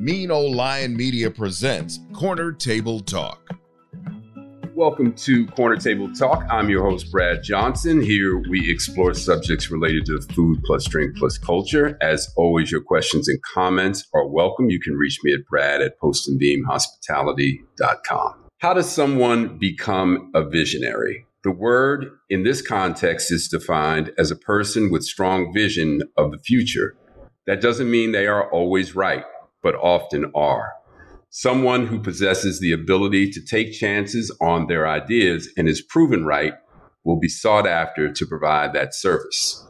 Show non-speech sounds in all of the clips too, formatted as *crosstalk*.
Mean Old Lion Media presents Corner Table Talk. Welcome to Corner Table Talk. I'm your host, Brad Johnson. Here we explore subjects related to food plus drink plus culture. As always, your questions and comments are welcome. You can reach me at brad at postandbeamhospitality.com. How does someone become a visionary? The word in this context is defined as a person with strong vision of the future. That doesn't mean they are always right, but often are. Someone who possesses the ability to take chances on their ideas and is proven right will be sought after to provide that service.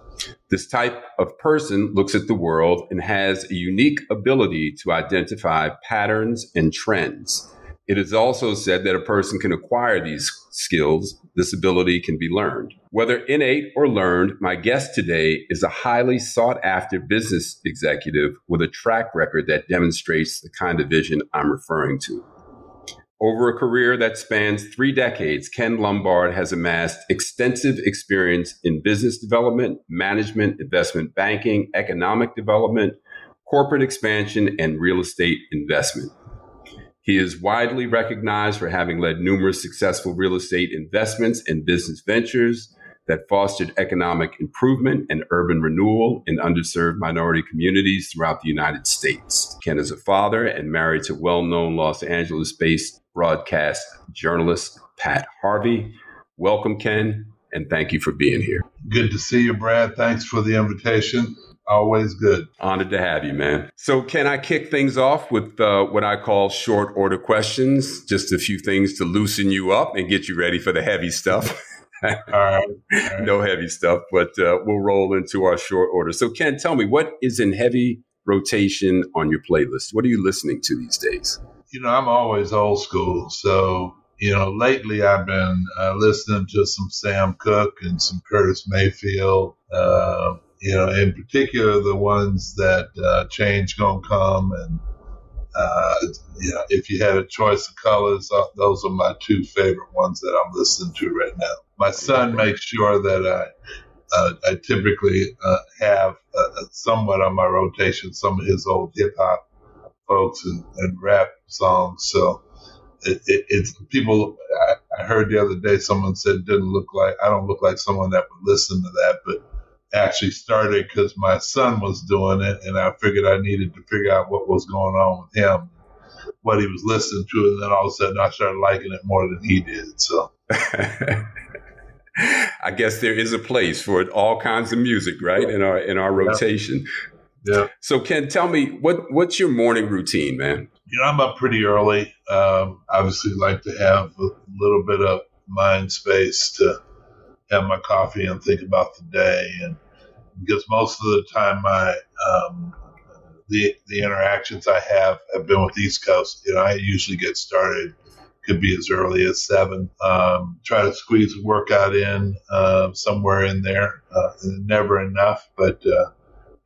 This type of person looks at the world and has a unique ability to identify patterns and trends. It is also said that a person can acquire these skills. This ability can be learned. Whether innate or learned, my guest today is a highly sought after business executive with a track record that demonstrates the kind of vision I'm referring to. Over a career that spans three decades, Ken Lombard has amassed extensive experience in business development, management, investment banking, economic development, corporate expansion, and real estate investment. He is widely recognized for having led numerous successful real estate investments and business ventures that fostered economic improvement and urban renewal in underserved minority communities throughout the United States. Ken is a father and married to well known Los Angeles based broadcast journalist Pat Harvey. Welcome, Ken, and thank you for being here. Good to see you, Brad. Thanks for the invitation. Always good. Honored to have you, man. So, can I kick things off with uh, what I call short order questions? Just a few things to loosen you up and get you ready for the heavy stuff. *laughs* All right. All right. *laughs* no heavy stuff, but uh, we'll roll into our short order. So, Ken, tell me what is in heavy rotation on your playlist? What are you listening to these days? You know, I'm always old school. So, you know, lately I've been uh, listening to some Sam Cooke and some Curtis Mayfield. Uh, you know, in particular the ones that uh, change gonna come, and uh, you know, if you had a choice of colors, uh, those are my two favorite ones that I'm listening to right now. My son makes sure that I. Uh, I typically uh, have uh, somewhat on my rotation some of his old hip hop folks and, and, rap songs. So it, it, it's people. I, I, heard the other day someone said didn't look like I don't look like someone that would listen to that, but actually started because my son was doing it, and I figured I needed to figure out what was going on with him, what he was listening to, and then all of a sudden I started liking it more than he did. So. *laughs* I guess there is a place for all kinds of music, right? In our in our rotation. Yeah. yeah. So, Ken, tell me what what's your morning routine, man? You know, I'm up pretty early. Um, obviously, like to have a little bit of mind space to have my coffee and think about the day. And because most of the time, my um, the the interactions I have have been with East Coast. You know, I usually get started could be as early as seven. Um, try to squeeze a workout in uh, somewhere in there. Uh, never enough, but uh,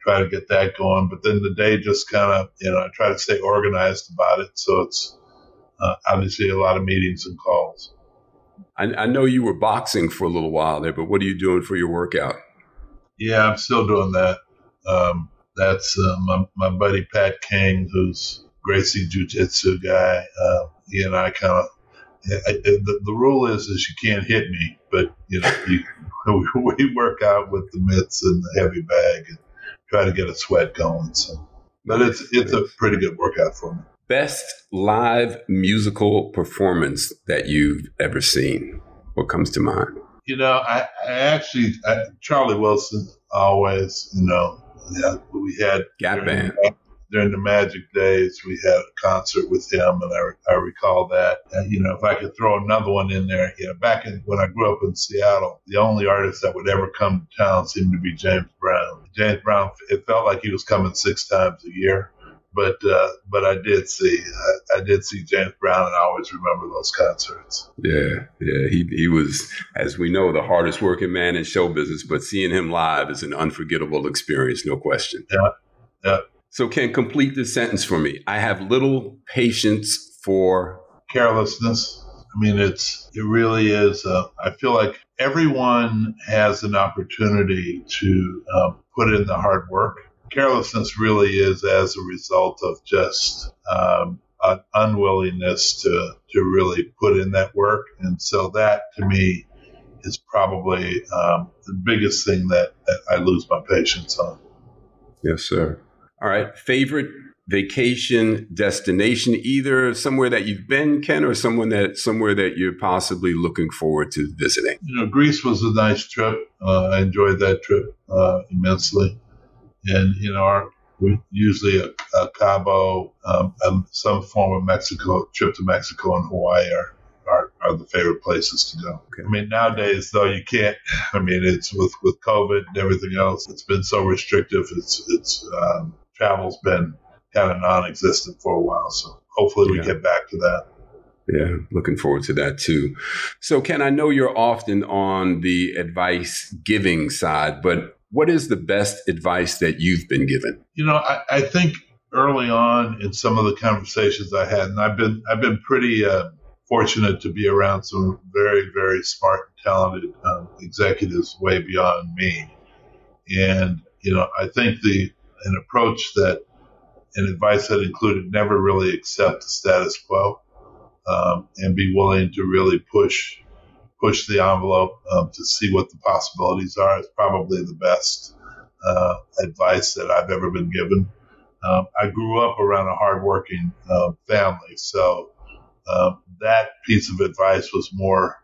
try to get that going. But then the day just kind of, you know, I try to stay organized about it. So it's uh, obviously a lot of meetings and calls. I, I, know you were boxing for a little while there, but what are you doing for your workout? Yeah, I'm still doing that. Um, that's uh, my, my buddy Pat King, who's Gracie Jiu Jitsu guy. Uh, he and I kind of the, the rule is is you can't hit me, but you know you, *laughs* we work out with the mitts and the heavy bag and try to get a sweat going. So, but it's it's a pretty good workout for me. Best live musical performance that you've ever seen? What comes to mind? You know, I, I actually, I, Charlie Wilson always, you know, yeah, we had during, band. during the Magic days, we had a concert with him, and I, I recall that. And, you know, if I could throw another one in there, you know, back in, when I grew up in Seattle, the only artist that would ever come to town seemed to be James Brown. James Brown, it felt like he was coming six times a year but uh, but I did see I, I, did see James Brown, and I always remember those concerts. Yeah, yeah, he he was, as we know, the hardest working man in show business. But seeing him live is an unforgettable experience, no question. Yeah, yeah. So, can complete this sentence for me? I have little patience for carelessness. I mean, it's it really is. Uh, I feel like everyone has an opportunity to um, put in the hard work carelessness really is as a result of just um, an unwillingness to to really put in that work, and so that to me is probably um, the biggest thing that, that I lose my patience on. Yes, sir. All right. Favorite vacation destination, either somewhere that you've been, Ken, or someone that somewhere that you're possibly looking forward to visiting? You know, Greece was a nice trip. Uh, I enjoyed that trip uh, immensely, and you know, our we usually a, a Cabo, um, some form of Mexico trip to Mexico and Hawaii are, are, are the favorite places to go. Okay. I mean, nowadays though you can't. I mean, it's with with COVID and everything else. It's been so restrictive. It's it's um, travel's been kind of non-existent for a while. So hopefully we yeah. get back to that. Yeah, looking forward to that too. So, Ken, I know you're often on the advice giving side, but what is the best advice that you've been given? You know, I, I think early on in some of the conversations I had, and I've been I've been pretty uh, fortunate to be around some very very smart, and talented um, executives way beyond me, and you know, I think the an approach that and advice that included never really accept the status quo um, and be willing to really push push the envelope um, to see what the possibilities are is probably the best uh, advice that I've ever been given. Um, I grew up around a hardworking uh, family, so um, that piece of advice was more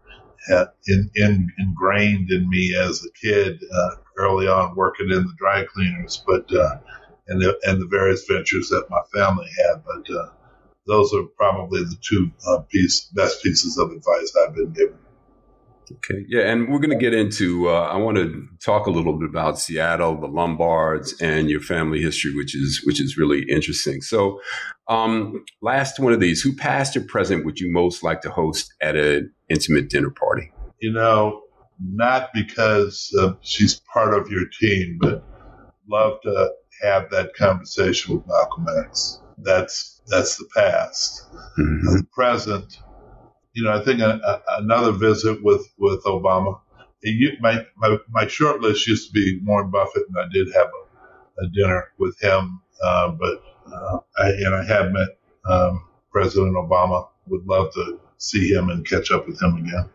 in, in, ingrained in me as a kid uh, early on working in the dry cleaners. But uh, and the, and the various ventures that my family had. But uh, those are probably the two uh, piece, best pieces of advice I've been given. Okay, yeah, and we're going to get into. Uh, I want to talk a little bit about Seattle, the Lombards, and your family history, which is which is really interesting. So, um, last one of these: Who, past or present, would you most like to host at an intimate dinner party? You know, not because uh, she's part of your team, but love to have that conversation with Malcolm X. That's that's the past. Mm-hmm. The present, you know, I think a, a, another visit with with Obama. It, my, my my short list used to be Warren Buffett, and I did have a, a dinner with him. Uh, but uh, I and I have met um, President Obama. Would love to see him and catch up with him again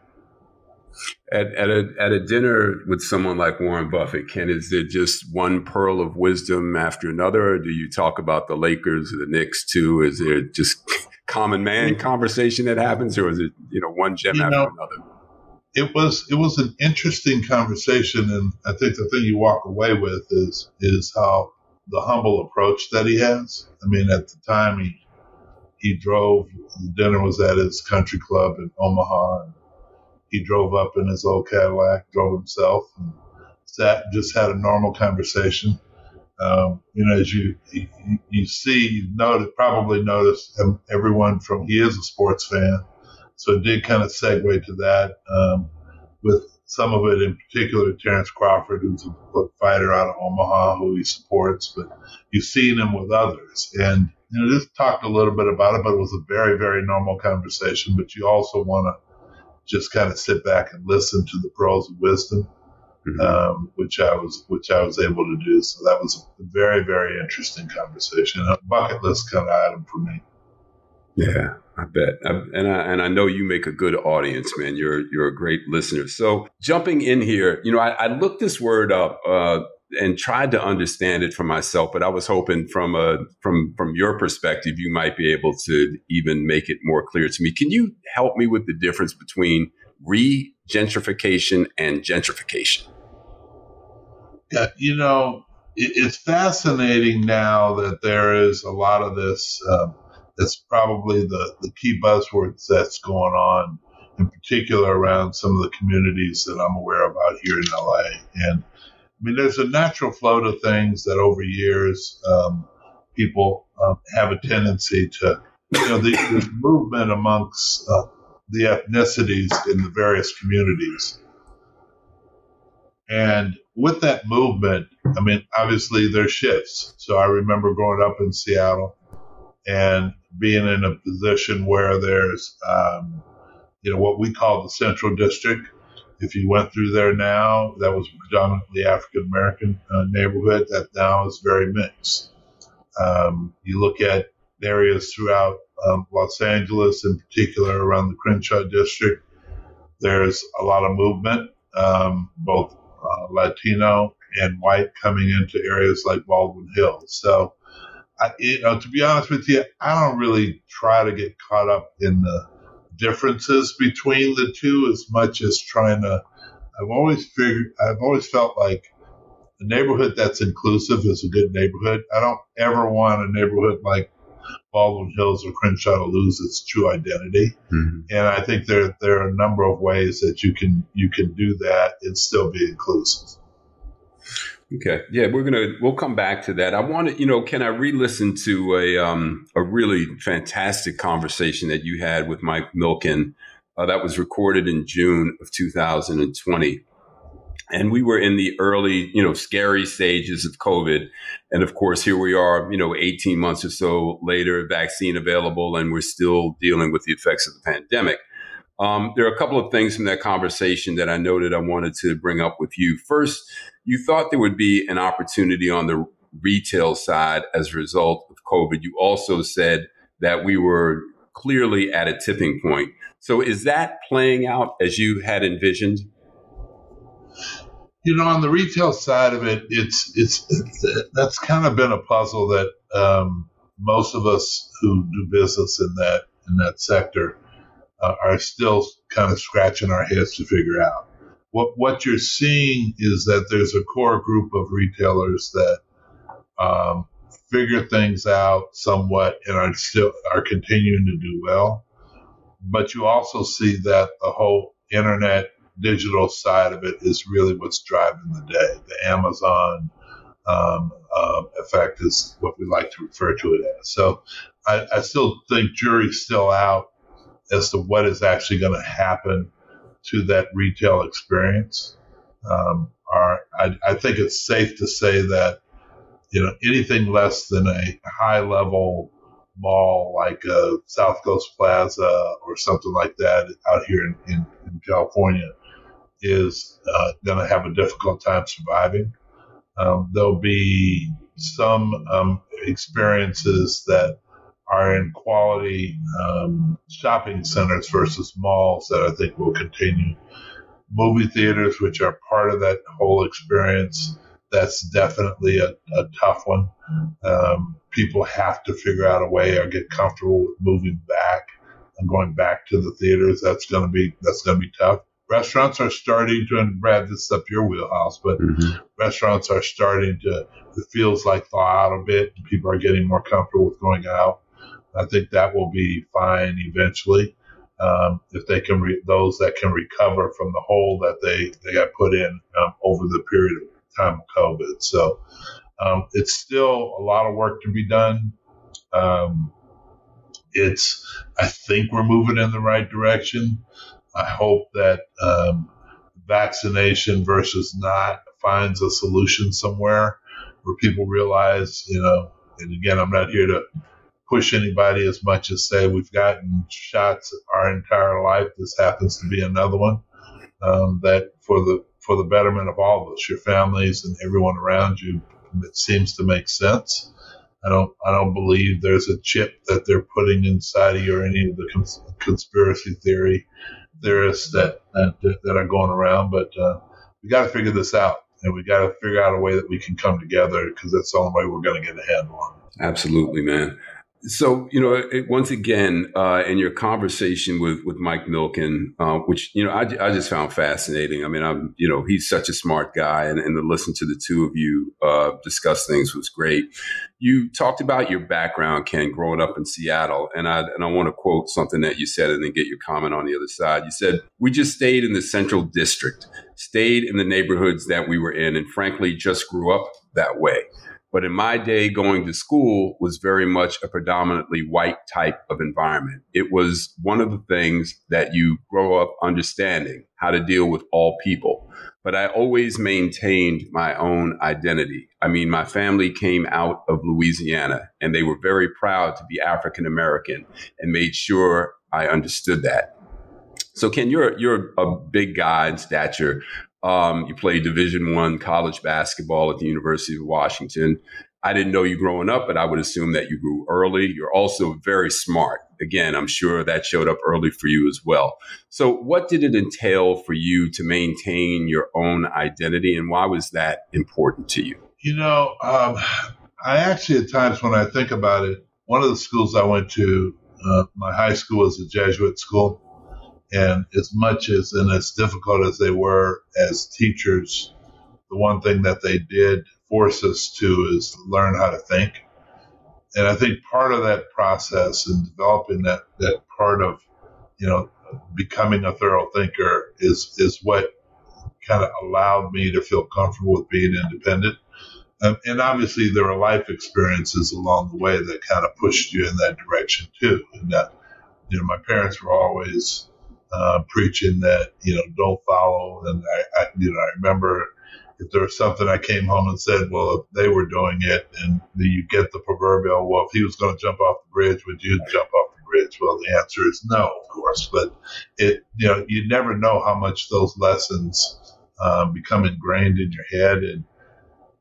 at, at a at a dinner with someone like Warren Buffett, Ken, is there just one pearl of wisdom after another, or do you talk about the Lakers or the Knicks too? Is there just common man conversation that happens, or is it you know one gem you after know, another? It was it was an interesting conversation, and I think the thing you walk away with is is how the humble approach that he has. I mean, at the time he he drove. The dinner was at his country club in Omaha. And, he drove up in his old Cadillac, drove himself, and sat just had a normal conversation. Um, you know, as you, you, see, you notice, probably noticed everyone from he is a sports fan, so it did kind of segue to that. Um, with some of it in particular, Terence Crawford, who's a fighter out of Omaha, who he supports, but you've seen him with others, and you know, just talked a little bit about it, but it was a very, very normal conversation. But you also want to just kind of sit back and listen to the pearls of wisdom, mm-hmm. um, which I was which I was able to do. So that was a very very interesting conversation, a bucket list kind of item for me. Yeah, I bet, I, and I and I know you make a good audience, man. You're you're a great listener. So jumping in here, you know, I, I looked this word up. Uh, and tried to understand it for myself, but I was hoping from a from from your perspective, you might be able to even make it more clear to me. Can you help me with the difference between regentrification and gentrification? You know, it, it's fascinating now that there is a lot of this. Um, that's probably the the key buzzwords that's going on, in particular around some of the communities that I'm aware of out here in LA, and I mean, there's a natural flow to things that over years um, people um, have a tendency to, you know, the, the movement amongst uh, the ethnicities in the various communities. And with that movement, I mean, obviously there's shifts. So I remember growing up in Seattle and being in a position where there's, um, you know, what we call the Central District, If you went through there now, that was predominantly African American uh, neighborhood. That now is very mixed. Um, you look at areas throughout um, Los Angeles, in particular around the Crenshaw district. There's a lot of movement, um, both Latino and white, coming into areas like Baldwin Hills. So, I, you know, to be honest with you, I don't really try to get caught up in the differences between the two as much as trying to. I've always figured, I've always felt like a neighborhood that's inclusive is a good neighborhood. I don't ever want a neighborhood like Baldwin Hills or Crenshaw to lose its true identity. Mm-hmm. And I think there there are a number of ways that you can you can do that and still be inclusive. Okay, yeah, we're gonna we'll come back to that. I want to, you know, can I re-listen to a um, a really fantastic conversation that you had with Mike Milken uh, that was recorded in June of 2020 and we were in the early, you know, scary stages of COVID. And of course, here we are, you know, 18 months or so later, vaccine available, and we're still dealing with the effects of the pandemic. Um, there are a couple of things from that conversation that I noted I wanted to bring up with you. First, you thought there would be an opportunity on the retail side as a result of COVID. You also said that we were clearly at a tipping point. So is that playing out as you had envisioned? You know, on the retail side of it, it's it's, it's that's kind of been a puzzle that um, most of us who do business in that in that sector uh, are still kind of scratching our heads to figure out. What what you're seeing is that there's a core group of retailers that um, figure things out somewhat and are still are continuing to do well. But you also see that the whole internet digital side of it is really what's driving the day. The Amazon um, uh, effect is what we like to refer to it as. So I, I still think jury's still out as to what is actually going to happen to that retail experience. Um, I, I think it's safe to say that you know anything less than a high level mall like a South Coast Plaza or something like that out here in, in, in California is uh, going to have a difficult time surviving. Um, there'll be some um, experiences that are in quality um, shopping centers versus malls that I think will continue. Movie theaters, which are part of that whole experience, that's definitely a, a tough one. Um, people have to figure out a way or get comfortable with moving back and going back to the theaters. That's going to be that's going to be tough restaurants are starting to, and Brad, this is up your wheelhouse, but mm-hmm. restaurants are starting to, it feels like thaw out a bit. People are getting more comfortable with going out. I think that will be fine eventually. Um, if they can, re- those that can recover from the hole that they, they got put in um, over the period of time of COVID. So um, it's still a lot of work to be done. Um, it's, I think we're moving in the right direction. I hope that um, vaccination versus not finds a solution somewhere where people realize, you know, and again, I'm not here to push anybody as much as say we've gotten shots our entire life. This happens to be another one um, that for the for the betterment of all of us, your families and everyone around you, it seems to make sense. I don't I don't believe there's a chip that they're putting inside of you or any of the cons- conspiracy theory theorists that that, that are going around, but uh, we got to figure this out, and we got to figure out a way that we can come together because that's the only way we're going to get ahead on. Absolutely, man. So you know, it, once again, uh, in your conversation with with Mike Milken, uh, which you know I, I just found fascinating. I mean, I'm you know he's such a smart guy, and, and to listen to the two of you uh, discuss things was great. You talked about your background, Ken, growing up in Seattle, and I and I want to quote something that you said, and then get your comment on the other side. You said we just stayed in the Central District, stayed in the neighborhoods that we were in, and frankly, just grew up that way. But in my day, going to school was very much a predominantly white type of environment. It was one of the things that you grow up understanding how to deal with all people. But I always maintained my own identity. I mean, my family came out of Louisiana and they were very proud to be African American and made sure I understood that. So, Ken, you're you're a big guy in stature. Um, you played Division One college basketball at the University of Washington. I didn't know you growing up, but I would assume that you grew early. You're also very smart. Again, I'm sure that showed up early for you as well. So, what did it entail for you to maintain your own identity, and why was that important to you? You know, um, I actually, at times when I think about it, one of the schools I went to, uh, my high school was a Jesuit school. And as much as and as difficult as they were as teachers, the one thing that they did force us to is learn how to think. And I think part of that process and developing that, that part of, you know, becoming a thorough thinker is, is what kind of allowed me to feel comfortable with being independent. Um, and obviously, there are life experiences along the way that kind of pushed you in that direction too. And that, you know, my parents were always uh, preaching that, you know, don't follow. And I, I, you know, I remember if there was something I came home and said, well, if they were doing it, and you get the proverbial, well, if he was going to jump off the bridge, would you jump off the bridge? Well, the answer is no, of course. But it, you know, you never know how much those lessons um, become ingrained in your head. And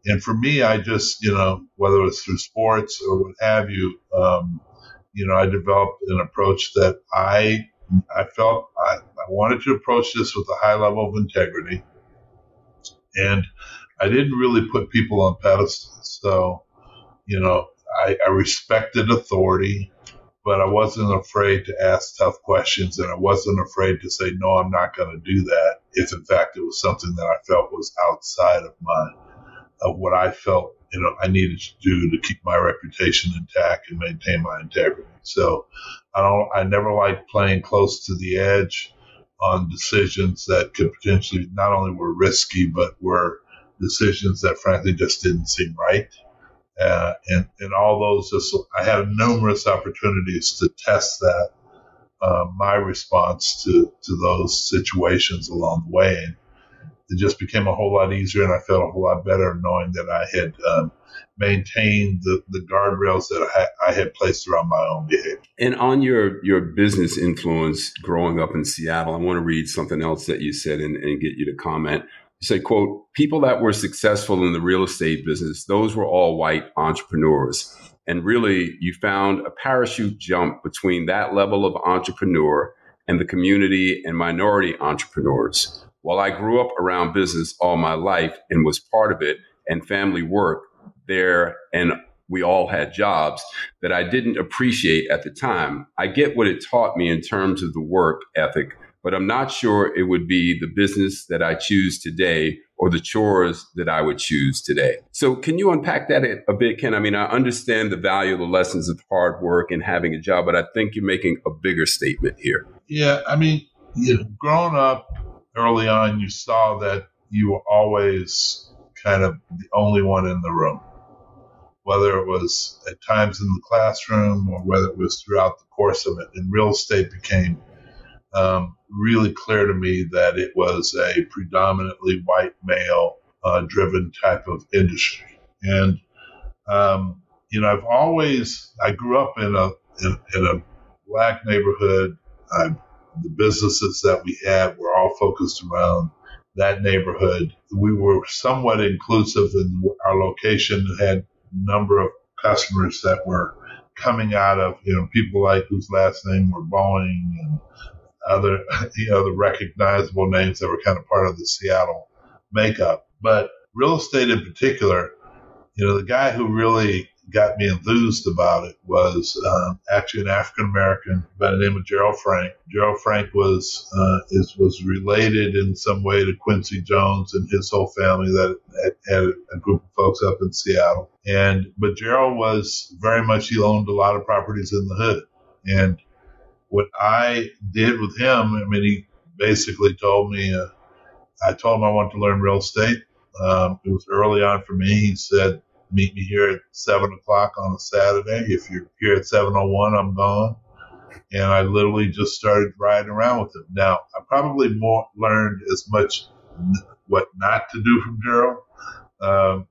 and for me, I just, you know, whether it's through sports or what have you, um, you know, I developed an approach that I I felt I, I wanted to approach this with a high level of integrity and I didn't really put people on pedestals. So, you know, I, I respected authority, but I wasn't afraid to ask tough questions, and I wasn't afraid to say, no, I'm not going to do that. If in fact it was something that I felt was outside of my of what I felt you know I needed to do to keep my reputation intact and maintain my integrity. So I don't I never liked playing close to the edge on decisions that could potentially not only were risky, but were decisions that frankly just didn't seem right. Uh, and, and all those, just, I had numerous opportunities to test that, uh, my response to, to those situations along the way. And it just became a whole lot easier and I felt a whole lot better knowing that I had um, maintained the, the guardrails that I, I, had placed around my own behavior. And on your, your business influence growing up in Seattle, I want to read something else that you said and, and get you to comment. You say, quote, people that were successful in the real estate business, those were all white entrepreneurs. And really, you found a parachute jump between that level of entrepreneur and the community and minority entrepreneurs. While I grew up around business all my life and was part of it and family work there, and we all had jobs that I didn't appreciate at the time. I get what it taught me in terms of the work ethic, but I'm not sure it would be the business that I choose today or the chores that I would choose today. So, can you unpack that a bit, Ken? I mean, I understand the value of the lessons of hard work and having a job, but I think you're making a bigger statement here. Yeah, I mean, you know, growing up, early on, you saw that you were always kind of the only one in the room, whether it was at times in the classroom or whether it was throughout the course of it. And real estate became um, really clear to me that it was a predominantly white male uh, driven type of industry. And, um, you know, I've always, I grew up in a, in, in a black neighborhood. I the businesses that we had were all focused around that neighborhood. We were somewhat inclusive in our location had a number of customers that were coming out of, you know, people like whose last name were Boeing and other, *laughs* you know, the recognizable names that were kind of part of the Seattle makeup. But real estate in particular, you know, the guy who really got me enthused about it was um, actually an African American by the name of Gerald Frank. Gerald Frank was uh, is was related in some way to Quincy Jones and his whole family that had, had a group of folks up in Seattle. And but Gerald was very much he owned a lot of properties in the hood. And what I did with him, I mean, he basically told me, uh, I told him I wanted to learn real estate. Um, it was early on for me. He said, meet me here at seven o'clock on a Saturday. If you're here at seven oh one, I'm gone. And I literally just started riding around with him. Now I probably more learned as much what not to do from Gerald um,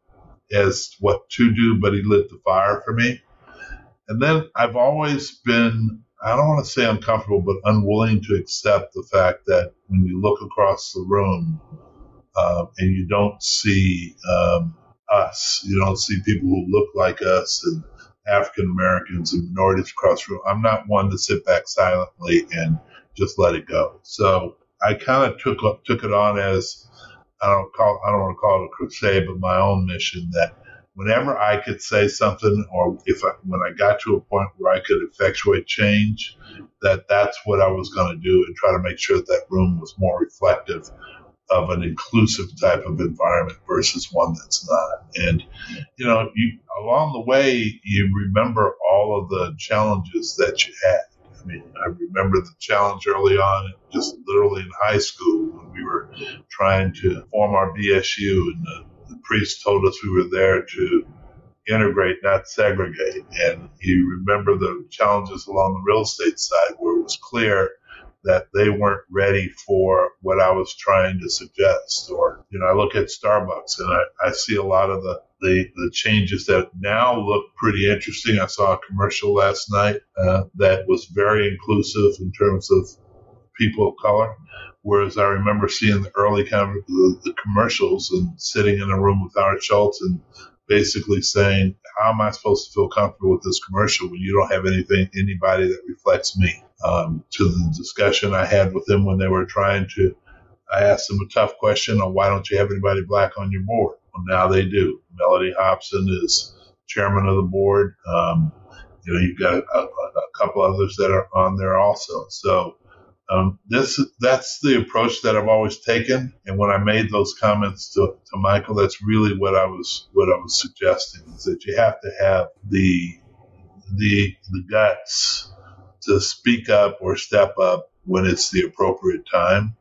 as what to do, but he lit the fire for me. And then I've always been I don't want to say uncomfortable, but unwilling to accept the fact that when you look across the room uh, and you don't see um, us, you don't see people who look like us and African Americans and minorities across the room. I'm not one to sit back silently and just let it go. So I kind of took took it on as I don't call I don't want to call it a crusade, but my own mission that whenever I could say something, or if I, when I got to a point where I could effectuate change, that that's what I was going to do and try to make sure that that room was more reflective of an inclusive type of environment versus one that's not. And you know, you along the way, you remember all of the challenges that you had. I mean, I remember the challenge early on, just literally in high school when we were trying to form our BSU, and the, the priest told us we were there to integrate, not segregate. And you remember the challenges along the real estate side where it was clear that they weren't ready for what I was trying to suggest. Or, you know, I look at Starbucks and I, I see a lot of the, the, the changes that now look pretty interesting. I saw a commercial last night uh, that was very inclusive in terms of people of color. Whereas I remember seeing the early of the, the commercials and sitting in a room with Howard Schultz and basically saying, "How am I supposed to feel comfortable with this commercial when you don't have anything, anybody that reflects me?" Um, to the discussion I had with them when they were trying to, I asked them a tough question on why don't you have anybody black on your board? Well, now they do. Mellody Hobson is chairman of the board. Um, you know, you've got a, a, a couple others that are on there also. So um, this that's the approach that I've always taken, and when I made those comments to, to Michael, that's really what I was what I was suggesting is that you have to have the the the guts to speak up or step up when it's the appropriate time.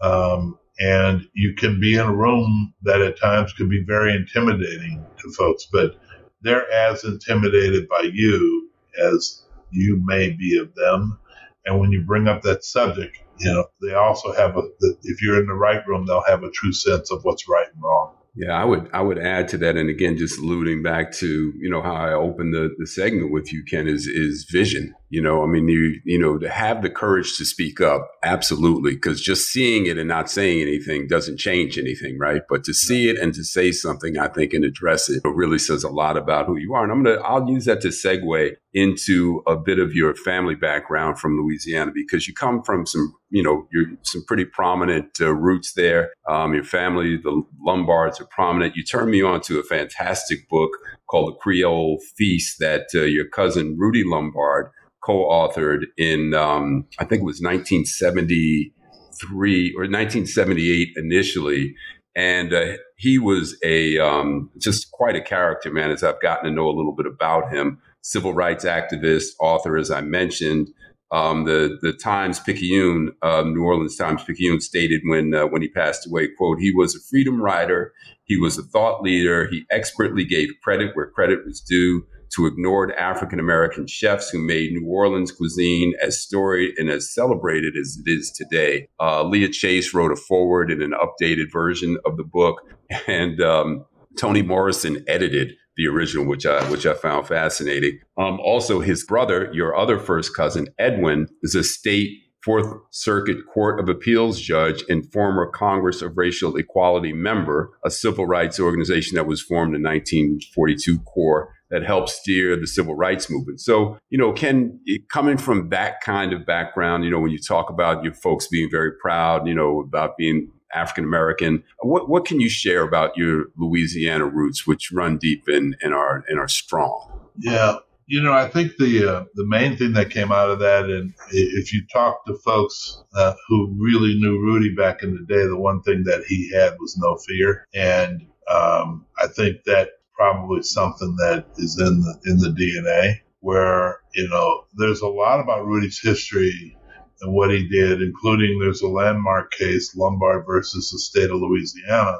Um, and you can be in a room that at times can be very intimidating to folks, but they're as intimidated by you as you may be of them. And when you bring up that subject, you know, they also have a, if you're in the right room, they'll have a true sense of what's right and wrong. Yeah, I would I would add to that, and again, just alluding back to you know how I opened the, the segment with you, Ken, is is vision. You know, I mean, you you know, to have the courage to speak up, absolutely, because just seeing it and not saying anything doesn't change anything, right? But to see it and to say something, I think, and address it, it really says a lot about who you are. And I'm gonna I'll use that to segue into a bit of your family background from Louisiana because you come from some you know you're some pretty prominent uh, roots there. Um, your family, the Lombards, are prominent. You turned me on to a fantastic book called The Creole Feast that uh, your cousin Rudy Lombard co-authored in um, I think it was 1973 or 1978 initially, and uh, he was a um, just quite a character, man. As I've gotten to know a little bit about him, civil rights activist, author, as I mentioned. Um, the the Times Picayune, uh, New Orleans Times Picayune, stated when uh, when he passed away, "quote He was a freedom rider. He was a thought leader. He expertly gave credit where credit was due." To ignored African American chefs who made New Orleans cuisine as storied and as celebrated as it is today. Uh, Leah Chase wrote a foreword in an updated version of the book, and um, Toni Morrison edited the original, which I which I found fascinating. Um, also, his brother, your other first cousin, Edwin, is a state Fourth Circuit Court of Appeals judge and former Congress of Racial Equality member, a civil rights organization that was formed in 1942 CORE that helped steer the civil rights movement. So, you know, Ken, coming from that kind of background, you know, when you talk about your folks being very proud, you know, about being African American, what, what can you share about your Louisiana roots, which run deep and, and are and are strong? Yeah, you know, I think the uh, the main thing that came out of that, and if you talk to folks uh, who really knew Rudy back in the day, the one thing that he had was no fear, and um, I think that probably something that is in the in the DNA. Where you know, there's a lot about Rudy's history and what he did, including there's a landmark case, Lombard versus the state of Louisiana,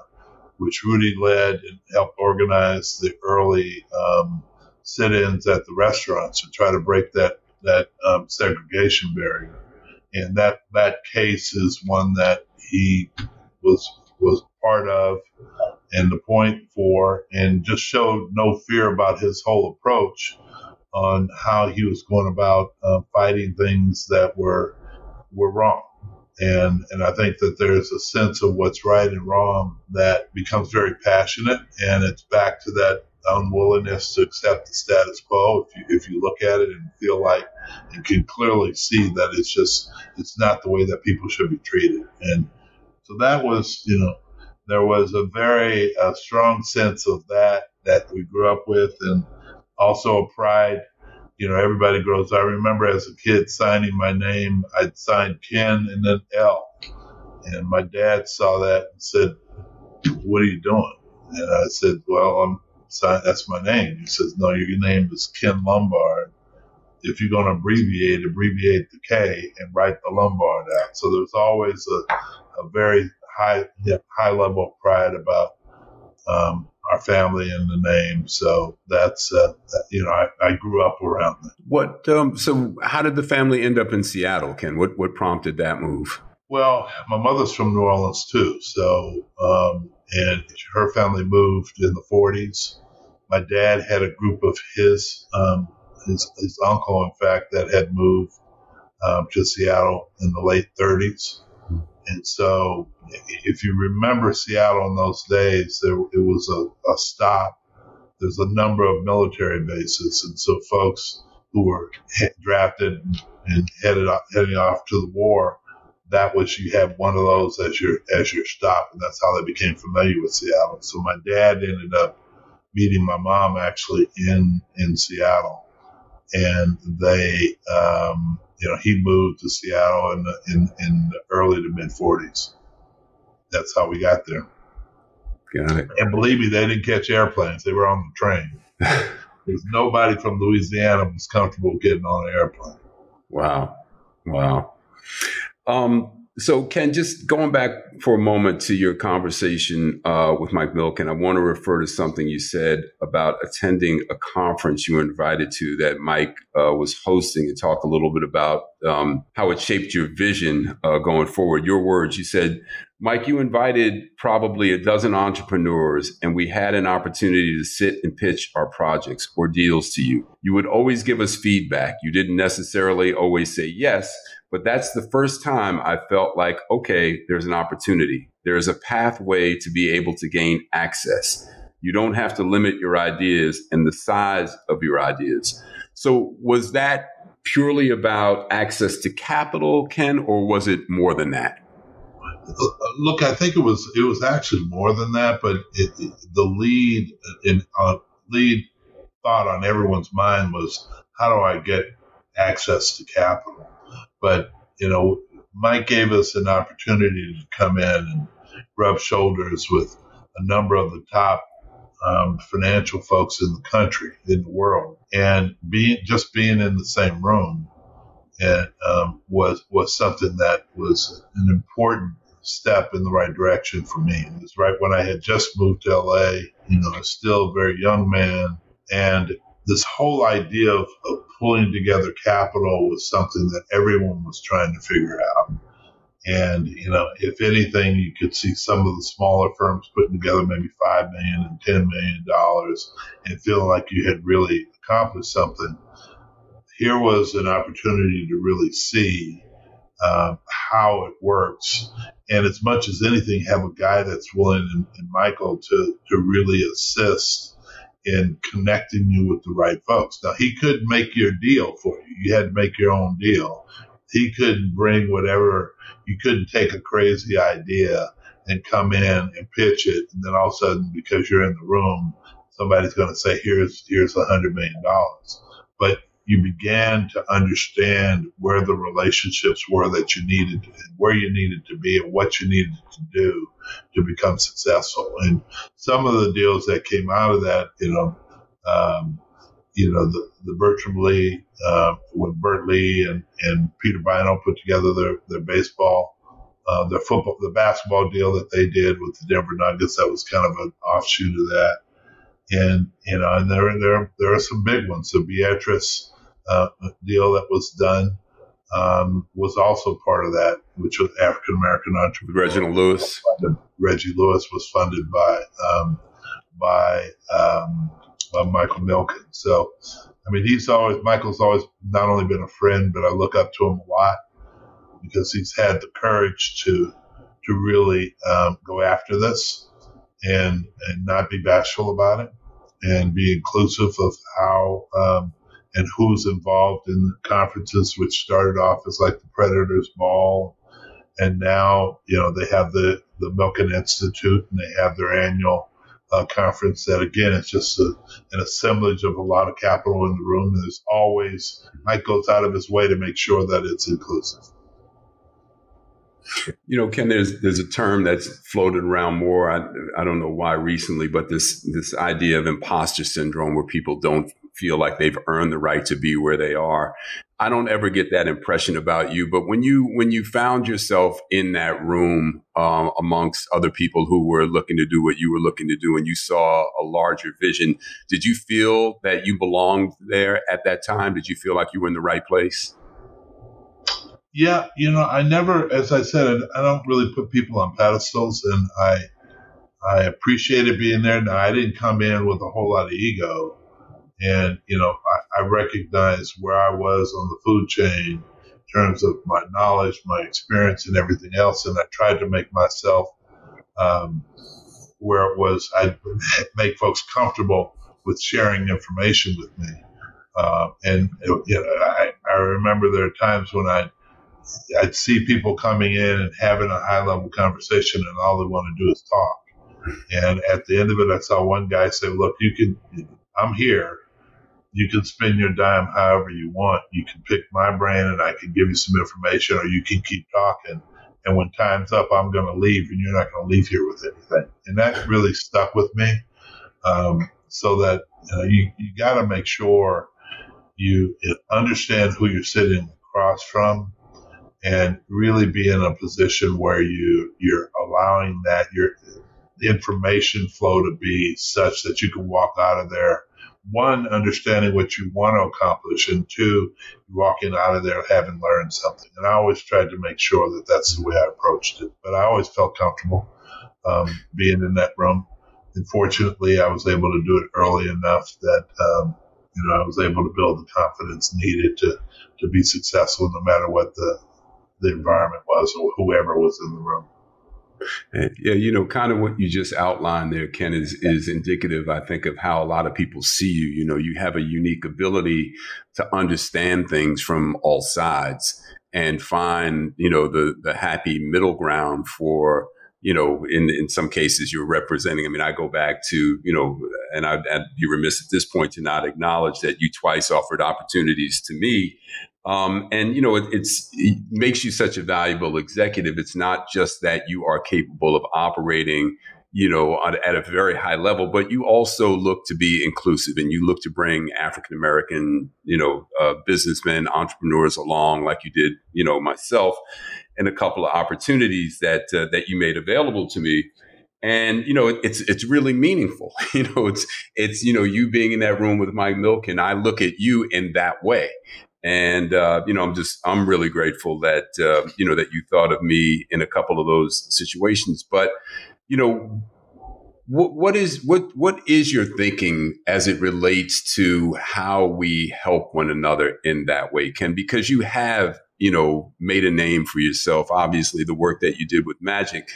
which Rudy led and helped organize the early um, sit-ins at the restaurants to try to break that that um, segregation barrier. And that that case is one that he was was part of and the point for, and just showed no fear about his whole approach on how he was going about uh, fighting things that were were wrong. And and I think that there's a sense of what's right and wrong that becomes very passionate, and it's back to that unwillingness to accept the status quo. If you if you look at it and feel like and can clearly see that it's just it's not the way that people should be treated, and so that was you know there was a very uh, strong sense of that that we grew up with, and also a pride. You know, everybody grows. I remember as a kid signing my name. I'd signed Ken and then L, and my dad saw that and said, "What are you doing?" And I said, "Well, I'm that's my name. He says, no, your name is Ken Lombard. If you're going to abbreviate, abbreviate the K and write the Lombard out. So there's always a, a very high high level of pride about um, our family and the name. So that's uh, you know I, I, grew up around that. What um, so how did the family end up in Seattle, Ken? What what prompted that move? Well, my mother's from New Orleans too, so um, and her family moved in the 40s my dad had a group of his, um, his, his uncle, in fact, that had moved um, to Seattle in the late 30s. And so, if you remember Seattle in those days, there it was a, a stop. There's a number of military bases, and so folks who were drafted and headed off, heading off to the war, that was you had one of those as your as your stop, and that's how they became familiar with Seattle. So my dad ended up meeting my mom actually in in Seattle, and they, um, you know, he moved to Seattle in the, in in the early to mid 40s. That's how we got there. Got it. And believe me, they didn't catch airplanes; they were on the train. *laughs* There's nobody from Louisiana was comfortable getting on an airplane. Wow, wow. Um, so, Ken, just going back for a moment to your conversation uh, with Mike Milken, I want to refer to something you said about attending a conference you were invited to that Mike uh, was hosting and talk a little bit about um, how it shaped your vision uh, going forward. Your words, you said, Mike, you invited probably a dozen entrepreneurs, and we had an opportunity to sit and pitch our projects or deals to you. You would always give us feedback. You didn't necessarily always say yes but that's the first time I felt like, okay, there's an opportunity. There's a pathway to be able to gain access. You don't have to limit your ideas and the size of your ideas. So, was that purely about access to capital, Ken, or was it more than that? Look, I think it was it was actually more than that, but it, it, the lead in uh, lead thought on everyone's mind was how do I get access to capital? But, you know, Mike gave us an opportunity to come in and rub shoulders with a number of the top um, financial folks in the country, in the world, and being just being in the same room and um, was was something that was an important step in the right direction for me. It was right when I had just moved to LA, you know, still a very young man, and this whole idea of, of pulling together capital was something that everyone was trying to figure out. And, you know, if anything, you could see some of the smaller firms putting together maybe five million and ten million dollars and feeling like you had really accomplished something. Here was an opportunity to really see uh, how it works. And as much as anything, have a guy that's willing and, and Michael to, to really assist in connecting you with the right folks. Now, he couldn't make your deal for you. You had to make your own deal. He couldn't bring whatever, you couldn't take a crazy idea and come in and pitch it. And then all of a sudden, because you're in the room, somebody's going to say, here's, here's a hundred million dollars. But you began to understand where the relationships were that you needed, where you needed to be, and what you needed to do to become successful. And some of the deals that came out of that, you know, um, you know, the, the Bertram Lee, uh, when Bert Lee and, and Peter Bynoe put together their, their baseball, uh, their football, the basketball deal that they did with the Denver Nuggets, that was kind of an offshoot of that. And, you know, and there, there, there are some big ones. The Beatrice, uh, deal that was done um, was also part of that, which was African American entrepreneur. Reginald Lewis. Reggie Lewis was funded by um, by, um, by Michael Milken. So I mean, he's always Michael's always not only been a friend, but I look up to him a lot because he's had the courage to to really um, go after this and and not be bashful about it and be inclusive of how um, and who's involved in the conferences, which started off as like the Predators Ball, and now you know they have the the Milken Institute and they have their annual uh, conference. That again, it's just a, an assemblage of a lot of capital in the room, and there's always Mike goes out of his way to make sure that it's inclusive. You know, Ken, there's there's a term that's floated around more. I, I don't know why recently, but this this idea of imposter syndrome, where people don't feel like they've earned the right to be where they are. I don't ever get that impression about you. But when you when you found yourself in that room um, amongst other people who were looking to do what you were looking to do, and you saw a larger vision, did you feel that you belonged there at that time? Did you feel like you were in the right place? Yeah, you know, I never, as I said, I don't really put people on pedestals, and I I appreciated being there. Now, I didn't come in with a whole lot of ego, and you know, I, I recognized where I was on the food chain in terms of my knowledge, my experience, and everything else, and I tried to make myself um, where it was I'd *laughs* make folks comfortable with sharing information with me. Uh, and you know, I, I remember there are times when I I'd see people coming in and having a high level conversation, and all they want to do is talk. And at the end of it, I saw one guy say, "Look, you can, I'm here. You can spend your dime however you want. You can pick my brain, and I can give you some information, or you can keep talking. And when time's up, I'm going to leave, and you're not going to leave here with anything." And that really stuck with me. Um, so that you, know, you, you got to make sure you understand who you're sitting across from and really be in a position where you you're allowing that your information flow to be such that you can walk out of there one understanding what you want to accomplish and two walking out of there having learned something and i always tried to make sure that that's the way i approached it but i always felt comfortable um, being in that room and fortunately i was able to do it early enough that um, you know i was able to build the confidence needed to to be successful no matter what the the environment was or whoever was in the room. Eh, yeah, you know, kind of what you just outlined there, Ken, is is indicative, I think, of how a lot of people see you. You know, you have a unique ability to understand things from all sides and find, you know, the the happy middle ground for you know, in in some cases you're representing. I mean, I go back to you know, and I'd, I'd, be remiss at this point to not acknowledge that you twice offered opportunities to me um, and you know, it, it makes you such a valuable executive. It's not just that you are capable of operating, you know, at, at a very high level, but you also look to be inclusive and you look to bring African American, you know, uh, businessmen, entrepreneurs along, like you did, you know, myself, and a couple of opportunities that uh, that you made available to me. And you know it's it's really meaningful. *laughs* You know it's it's you know you being in that room with mike milken i look at you in that way and uh, you know, I'm just I'm really grateful that uh, you know that you thought of me in a couple of those situations. But you know, what, what is what what is your thinking as it relates to how we help one another in that way, Ken? Because you have you know made a name for yourself. Obviously, the work that you did with Magic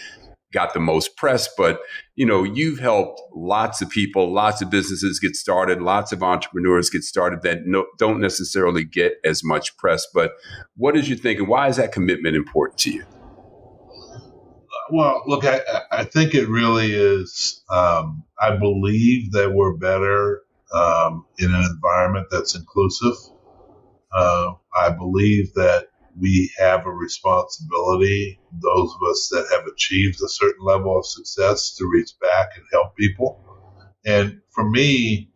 got the most press, but you know, you've helped lots of people, lots of businesses get started, lots of entrepreneurs get started that no, don't necessarily get as much press. But what is your thinking? Why is that commitment important to you? Well, look, I, I think it really is. Um, I believe that we're better um, in an environment that's inclusive. Uh, I believe that we have a responsibility, those of us that have achieved a certain level of success, to reach back and help people. And for me,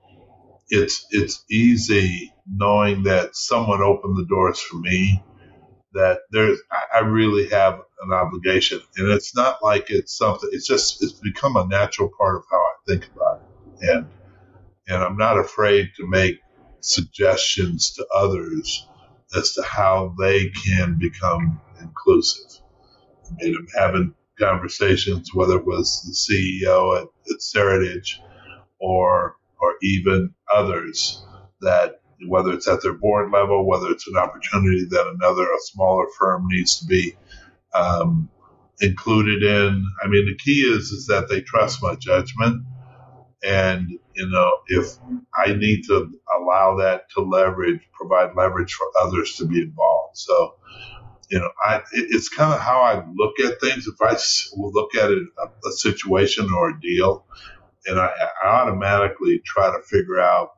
it's it's easy knowing that someone opened the doors for me. That there's, I really have an obligation, and it's not like it's something. It's just it's become a natural part of how I think about it, and and I'm not afraid to make suggestions to others as to how they can become inclusive. I mean, I'm having conversations, whether it was the CEO at, at Seritage or or even others, that whether it's at their board level, whether it's an opportunity that another, a smaller firm needs to be um, included in. I mean, the key is is that they trust my judgment, and you know, if I need to allow that to leverage, provide leverage for others to be involved. So, you know, I it, it's kind of how I look at things. If I look at a, a situation or a deal, and I, I automatically try to figure out,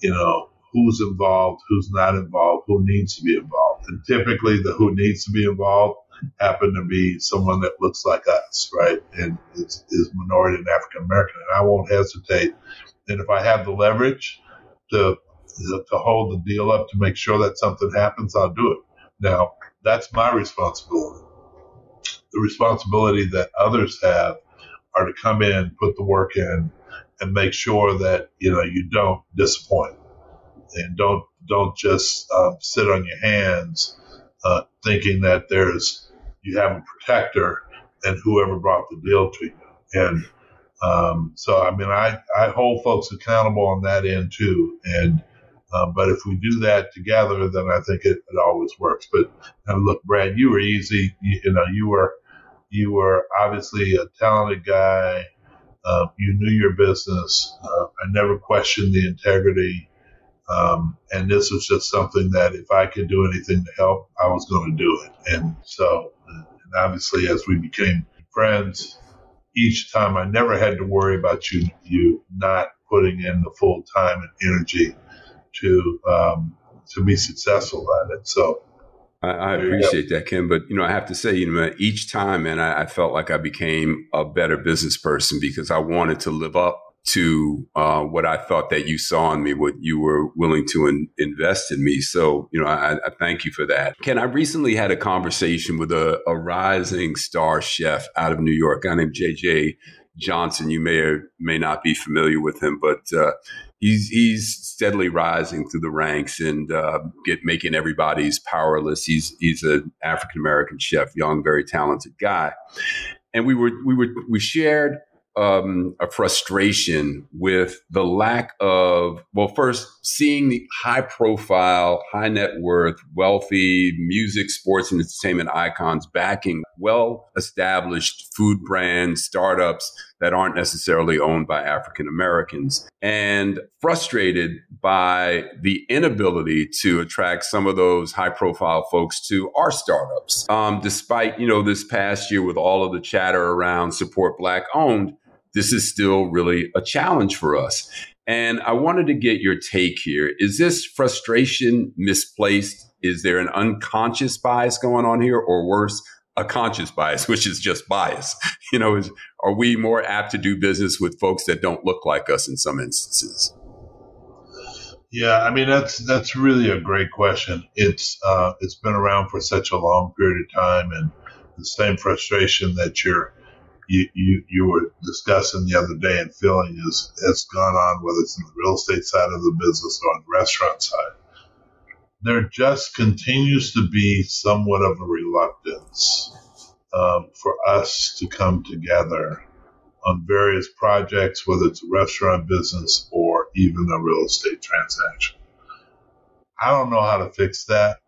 you know, who's involved, who's not involved, who needs to be involved. And typically, the who needs to be involved happen to be someone that looks like us, right? And is, is minority and African American. And I won't hesitate. And if I have the leverage to, to hold the deal up to make sure that something happens, I'll do it. Now, that's my responsibility. The responsibility that others have are to come in, put the work in, and make sure that you know you don't disappoint and don't don't just um, sit on your hands uh, thinking that there's you have a protector and whoever brought the deal to you. And um, so, I mean, I, I hold folks accountable on that end too. And um, but if we do that together, then I think it, it always works. But look, Brad, you were easy. You, you, know, you were you were obviously a talented guy. Uh, you knew your business. Uh, I never questioned the integrity. Um, and this was just something that if I could do anything to help, I was going to do it. And so, obviously, as we became friends, each time I never had to worry about you, you not putting in the full time and energy to um, to be successful at it. So. I, I appreciate that, Kim. But you know, I have to say, you know, each time, man, I, I felt like I became a better business person because I wanted to live up to uh, what I thought that you saw in me, what you were willing to in, invest in me. So, you know, I, I, thank you for that. Ken, I recently had a conversation with a, a rising star chef out of New York, a guy named JJ Johnson. You may or may not be familiar with him, but uh, he's he's steadily rising through the ranks and uh, get making everybody's powerless. He's he's an African American chef, young, very talented guy, and we were we were we shared um, a frustration with the lack of, well, first, seeing the high profile, high net worth, wealthy music, sports, and entertainment icons backing well established food brands, startups that aren't necessarily owned by African Americans, and frustrated by the inability to attract some of those high profile folks to our startups. Um, despite, you know, this past year with all of the chatter around support black owned, this is still really a challenge for us. And I wanted to get your take here. Is this frustration misplaced? Is there an unconscious bias going on here, or worse, a conscious bias, *laughs* which is just bias? *laughs* You know, is, are we more apt to do business with folks that don't look like us in some instances? Yeah, I mean that's that's really a great question. It's uh, it's been around for such a long period of time, and the same frustration that you're you, you, you were discussing the other day and feeling is has gone on, whether it's in the real estate side of the business or on the restaurant side. There just continues to be somewhat of a reluctance um, for us to come together on various projects, whether it's a restaurant business or even a real estate transaction. I don't know how to fix that.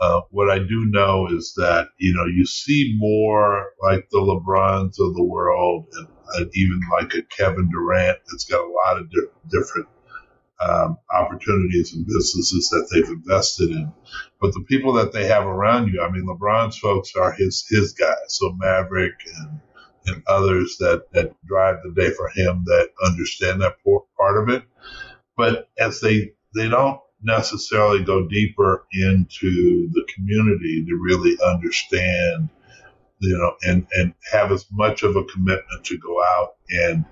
Uh, what I do know is that you know you see more like the LeBrons of the world, and, and even like a Kevin Durant that's got a lot of di- different um, opportunities and businesses that they've invested in. But the people that they have around you, I mean, LeBron's folks are his his guys, so Maverick and and others that that drive the day for him that understand that part of it. But as they they don't necessarily go deeper into the community to really understand, you know, and, and have as much of a commitment to go out and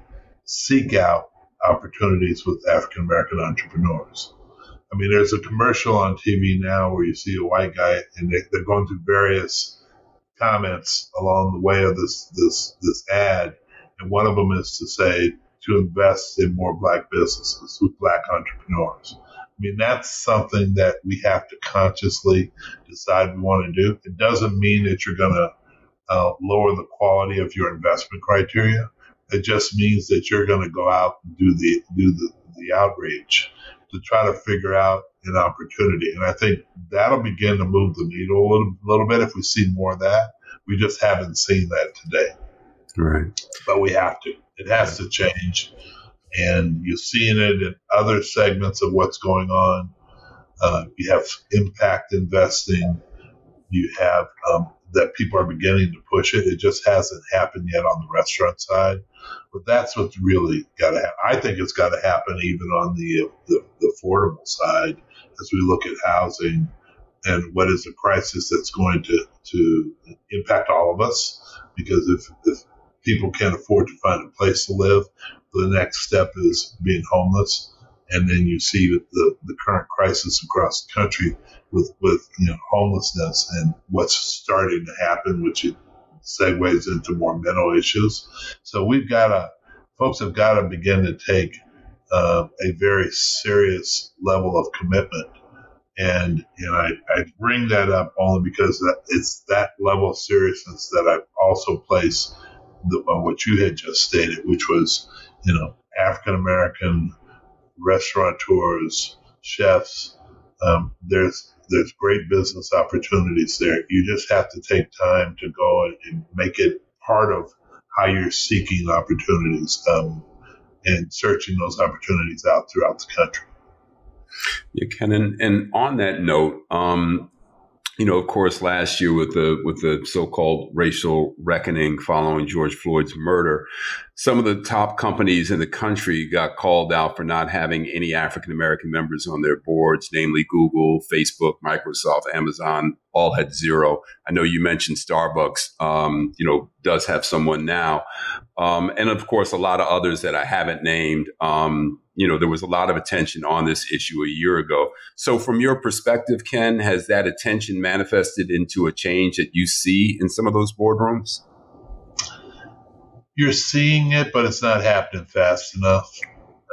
seek out opportunities with African American entrepreneurs. I mean, there's a commercial on TV now where you see a white guy and they, are going through various comments along the way of this, this, this ad. And one of them is to say to invest in more black businesses with black entrepreneurs. I mean, that's something that we have to consciously decide we want to do. It doesn't mean that you're going to uh, lower the quality of your investment criteria. It just means that you're going to go out and do the do the, the outreach to try to figure out an opportunity. And I think that'll begin to move the needle a little, little bit if we see more of that. We just haven't seen that today. Right. But we have to. It has to change. And you're seeing it in other segments of what's going on. Uh, you have impact investing. You have um, that people are beginning to push it. It just hasn't happened yet on the restaurant side. But that's what's really got to happen. I think it's got to happen even on the, the, the affordable side as we look at housing and what is the crisis that's going to, to impact all of us. Because if, if people can't afford to find a place to live, the next step is being homeless. And then you see the, the current crisis across the country with, with you know, homelessness and what's starting to happen, which it segues into more mental issues. So we've got to, folks have got to begin to take uh, a very serious level of commitment. And you know, I, I bring that up only because that it's that level of seriousness that I also place the, on what you had just stated, which was, you know, African American restaurateurs, chefs. Um, there's there's great business opportunities there. You just have to take time to go and make it part of how you're seeking opportunities um, and searching those opportunities out throughout the country. Yeah, Ken, and, and on that note, um, you know, of course, last year with the with the so-called racial reckoning following George Floyd's murder, some of the top companies in the country got called out for not having any African American members on their boards, namely Google, Facebook, Microsoft, Amazon, all had zero. I know you mentioned Starbucks, um, you know, does have someone now, um, and of course, a lot of others that I haven't named. Um, you know, there was a lot of attention on this issue a year ago. So, from your perspective, Ken, has that attention manifested into a change that you see in some of those boardrooms? You're seeing it, but it's not happening fast enough.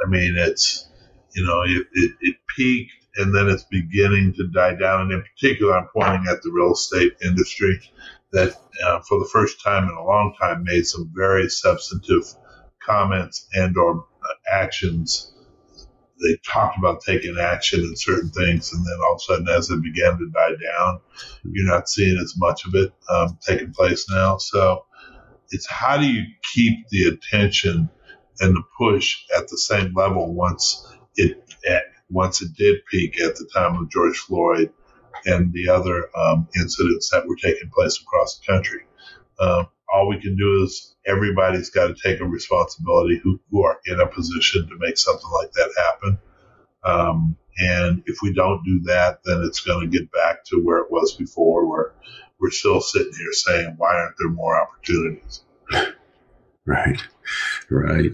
I mean, it's, you know, it, it, it peaked and then it's beginning to die down. And in particular, I'm pointing at the real estate industry that, uh, for the first time in a long time, made some very substantive comments and or actions they talked about taking action in certain things, and then all of a sudden, as it began to die down, you're not seeing as much of it um, taking place now. So it's how do you keep the attention and the push at the same level once it at, once it did peak at the time of George Floyd and the other um, incidents that were taking place across the country. Um, all we can do is everybody's got to take a responsibility who, who are in a position to make something like that happen. Um, and if we don't do that, then it's going to get back to where it was before, where we're still sitting here saying, why aren't there more opportunities? Right, right.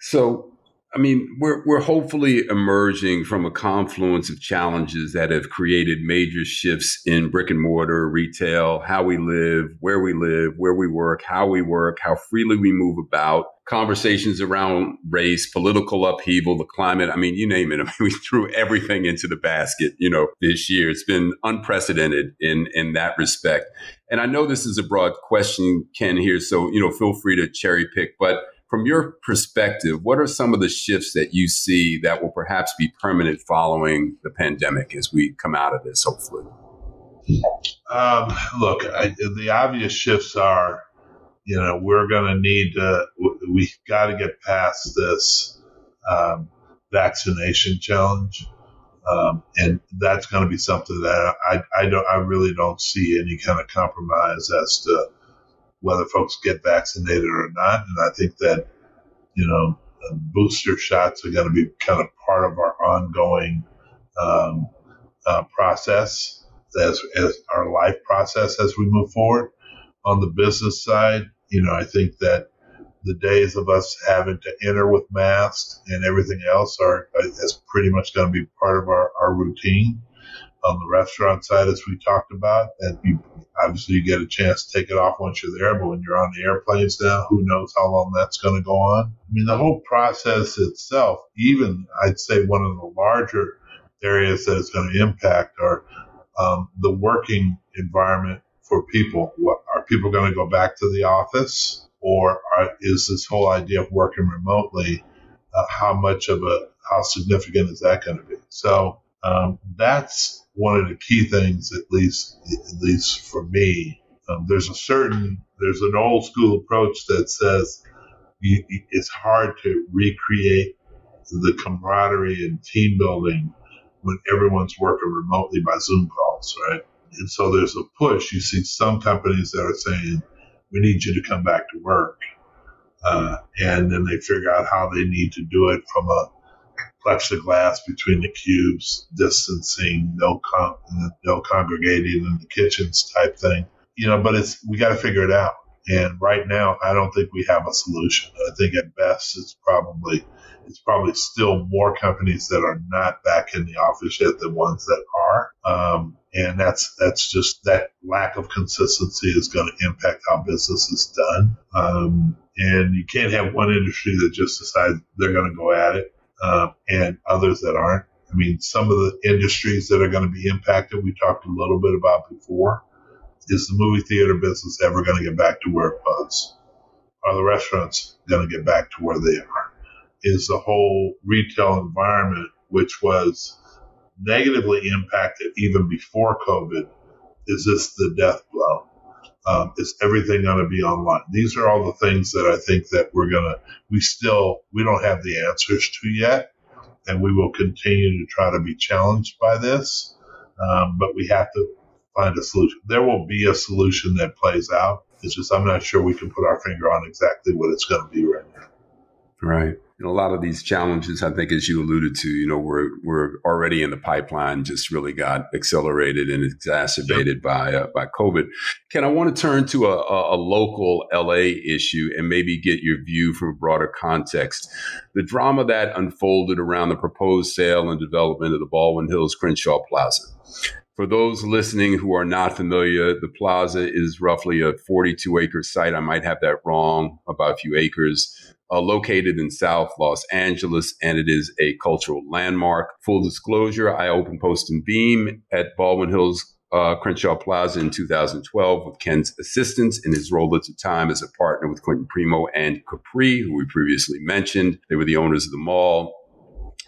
So I mean, we're we're hopefully emerging from a confluence of challenges that have created major shifts in brick and mortar retail, how we live, where we live, where we work, how we work, how freely we move about, conversations around race, political upheaval, the climate. I mean, you name it. *laughs* I mean, we threw everything into the basket, you know, this year. It's been unprecedented in in that respect. And I know this is a broad question, Ken, here, so you know, feel free to cherry pick, but from your perspective, what are some of the shifts that you see that will perhaps be permanent following the pandemic as we come out of this, hopefully? Um, look, I, the obvious shifts are, you know, we're going to need to, we got to get past this um, vaccination challenge. Um, and that's going to be something that I, I don't, I really don't see any kind of compromise as to whether folks get vaccinated or not. And I think that, you know, booster shots are going to be kind of part of our ongoing um, uh, process as, as our life process as we move forward. On the business side, you know, I think that the days of us having to enter with masks and everything else are is pretty much going to be part of our, our routine on the restaurant side, as we talked about, and you, obviously you get a chance to take it off once you're there. But when you're on the airplanes now, who knows how long that's going to go on? I mean, the whole process itself, even I'd say one of the larger areas that it's going to impact are um, the working environment for people. What, are people going to go back to the office, or are, is this whole idea of working remotely? Uh, how much of a how significant is that going to be? So Um, that's one of the key things, at least at least for me. Um, there's a certain there's an old school approach that says you, it's hard to recreate the camaraderie and team building when everyone's working remotely by Zoom calls, right? And so there's a push. You see some companies that are saying, we need you to come back to work. Uh, and then they figure out how they need to do it from a plexiglass between the cubes, distancing, no con- no congregating in the kitchens type thing. You know, but it's we got to figure it out. And right now, I don't think we have a solution. I think at best, it's probably it's probably still more companies that are not back in the office yet than ones that are. Um, and that's that's just that lack of consistency is going to impact how business is done. Um, and you can't have one industry that just decides they're going to go at it, uh, and others that aren't. I mean, some of the industries that are going to be impacted, we talked a little bit about before. Is the movie theater business ever going to get back to where it was? Are the restaurants going to get back to where they are? Is the whole retail environment, which was negatively impacted even before COVID, is this the death blow? Um, is everything going to be online? These are all the things that I think that we're going to, we still, we don't have the answers to yet. And we will continue to try to be challenged by this. Um, but we have to find a solution. There will be a solution that plays out. It's just, I'm not sure we can put our finger on exactly what it's going to be right now. Right a lot of these challenges, I think, as you alluded to, you know, we're we're already in the pipeline, just really got accelerated and exacerbated yep. by uh, by COVID. Ken, I want to turn to a, a, a, local LA issue and maybe get your view from a broader context. The drama that unfolded around the proposed sale and development of the Baldwin Hills Crenshaw Plaza. For those listening who are not familiar, the plaza is roughly a 42 acre site. I might have that wrong, about a few acres uh, located in South Los Angeles, and it is a cultural landmark. Full disclosure, I opened Post and Beam at Baldwin Hills uh, Crenshaw Plaza in 2012 with Ken's assistance in his role at the time as a partner with Quentin Primo and Capri, who we previously mentioned. They were the owners of the mall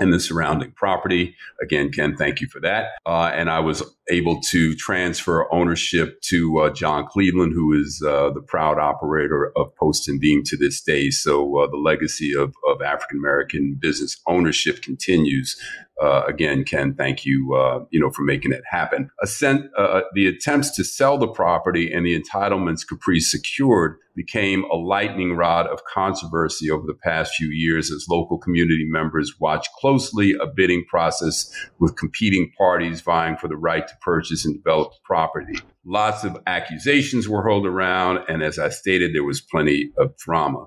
and the surrounding property. Again, Ken, thank you for that. Uh, and I was able to transfer ownership to uh, John Cleveland, who is uh, the proud operator of Post and Beam to this day. So uh, the legacy of, of African American business ownership continues. Uh, again, Ken, thank you, uh, you know, for making it happen. Ascent, the attempts to sell the property and the entitlements Caprice secured became a lightning rod of controversy over the past few years as local community members watched closely a bidding process with competing parties vying for the right to purchase and develop the property. Lots of accusations were hurled around, and as I stated, there was plenty of drama.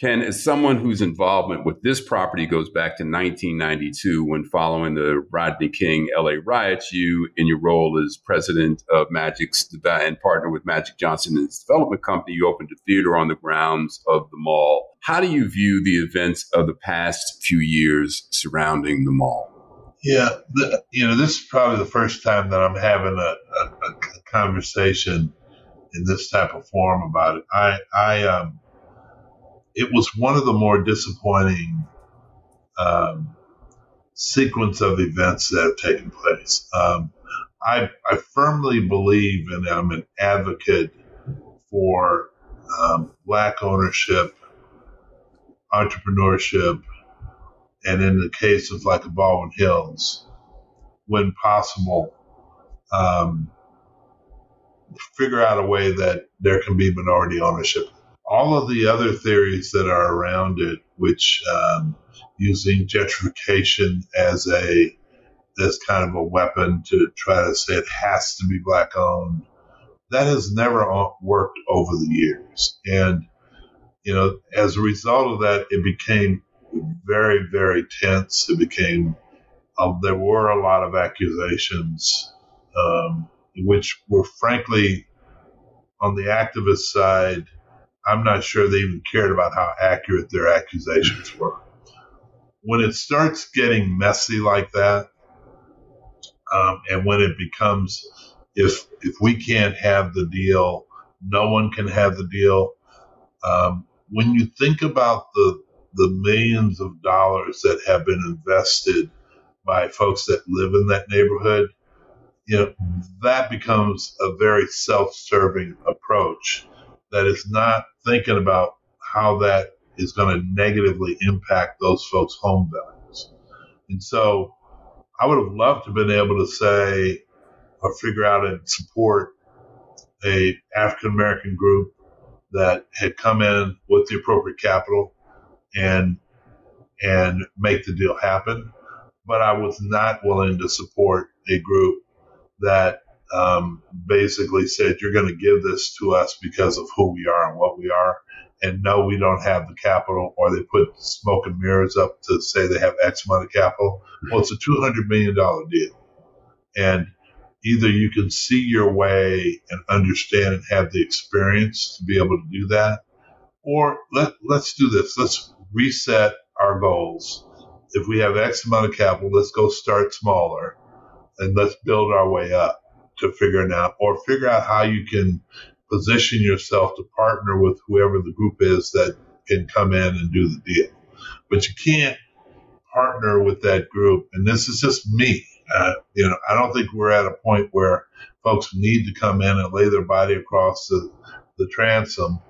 Ken, as someone whose involvement with this property goes back to 1992, when following the Rodney King LA riots, you, in your role as president of Magic's and partner with Magic Johnson and his development company, you opened a theater on the grounds of the mall. How do you view the events of the past few years surrounding the mall? Yeah, the, you know, this is probably the first time that I'm having a, a, a conversation in this type of form about it. I, I, um, it was one of the more disappointing um, sequence of events that have taken place. Um, I, I, firmly believe, and I'm an advocate for um, black ownership, entrepreneurship, and in the case of like a Baldwin Hills, when possible, um, figure out a way that there can be minority ownership all of the other theories that are around it, which um, using gentrification as a as kind of a weapon to try to say it has to be black owned, that has never worked over the years. And you know, as a result of that, it became very, very tense. It became uh, there were a lot of accusations, um, which were frankly on the activist side I'm not sure they even cared about how accurate their accusations were. When it starts getting messy like that, um, and when it becomes, if if we can't have the deal, no one can have the deal. Um, when you think about the the millions of dollars that have been invested by folks that live in that neighborhood, you know, that becomes a very self-serving approach that is not thinking about how that is going to negatively impact those folks' home values. And so I would have loved to have been able to say or figure out and support a African American group that had come in with the appropriate capital and and make the deal happen. But I was not willing to support a group that um, basically said, "You're going to give this to us because of who we are and what we are." And no, we don't have the capital, or they put smoke and mirrors up to say they have X amount of capital. Well, it's a $200 million deal. And either you can see your way and understand and have the experience to be able to do that, or let, let's do this. Let's reset our goals. If we have X amount of capital, let's go start smaller and let's build our way up to figuring out or figure out how you can position yourself to partner with whoever the group is that can come in and do the deal. But you can't partner with that group. And this is just me. Uh, you know, I don't think we're at a point where folks need to come in and lay their body across the, the transom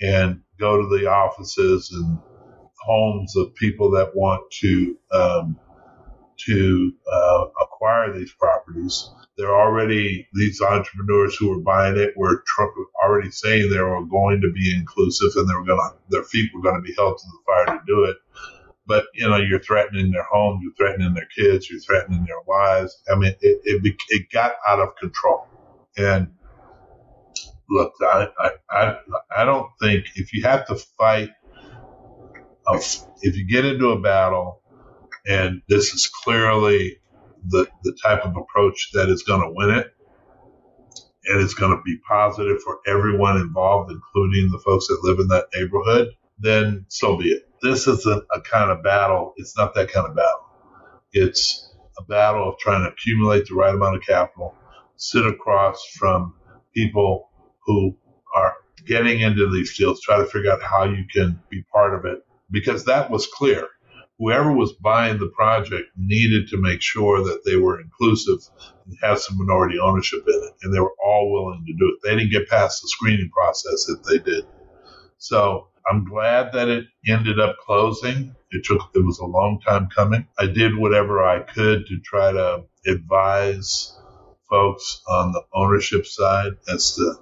and go to the offices and homes of people that want to um, to uh, acquire these properties. They're already these entrepreneurs who are buying it were already saying they were going to be inclusive and they were going to their feet were going to be held to the fire to do it but you know you're threatening their homes, you're threatening their kids, you're threatening their wives. I mean, it it, it got out of control. And look, I, I I I don't think if you have to fight, if you get into a battle, and this is clearly the the type of approach that is going to win it, and it's going to be positive for everyone involved, including the folks that live in that neighborhood, then so be it this isn't a kind of battle. It's not that kind of battle. It's a battle of trying to accumulate the right amount of capital, sit across from people who are getting into these deals, try to figure out how you can be part of it. Because that was clear. Whoever was buying the project needed to make sure that they were inclusive and have some minority ownership in it. And they were all willing to do it. They didn't get past the screening process if they did. So I'm glad that it ended up closing. It took, it was a long time coming. I did whatever I could to try to advise folks on the ownership side as to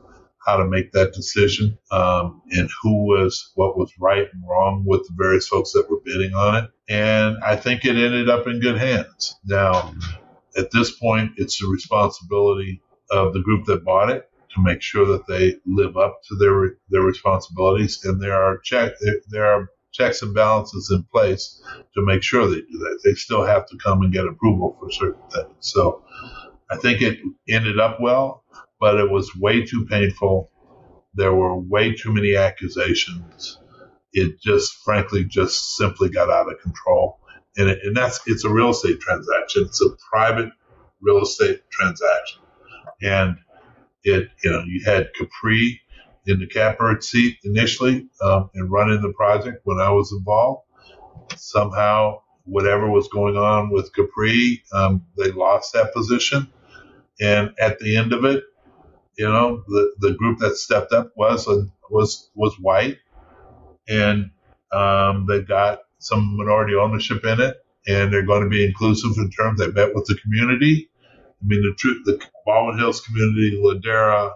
how to make that decision um, and who was what was right and wrong with the various folks that were bidding on it. And I think it ended up in good hands. Now, at this point, it's the responsibility of the group that bought it to make sure that they live up to their their responsibilities, and there are check there are checks and balances in place to make sure they do that. They still have to come and get approval for certain things. So I think it ended up well, but it was way too painful. There were way too many accusations. It just, frankly, just simply got out of control. And, it, and that's it's a real estate transaction. It's a private real estate transaction, and it, you know, you had Capri in the catbird seat initially um, and running the project when I was involved. Somehow, whatever was going on with Capri, um, they lost that position. And at the end of it, you know, the, the group that stepped up was was was white, and um, they got some minority ownership in it, and they're going to be inclusive in terms. They met with the community, I mean, the truth, the Baldwin Hills community, Ladera,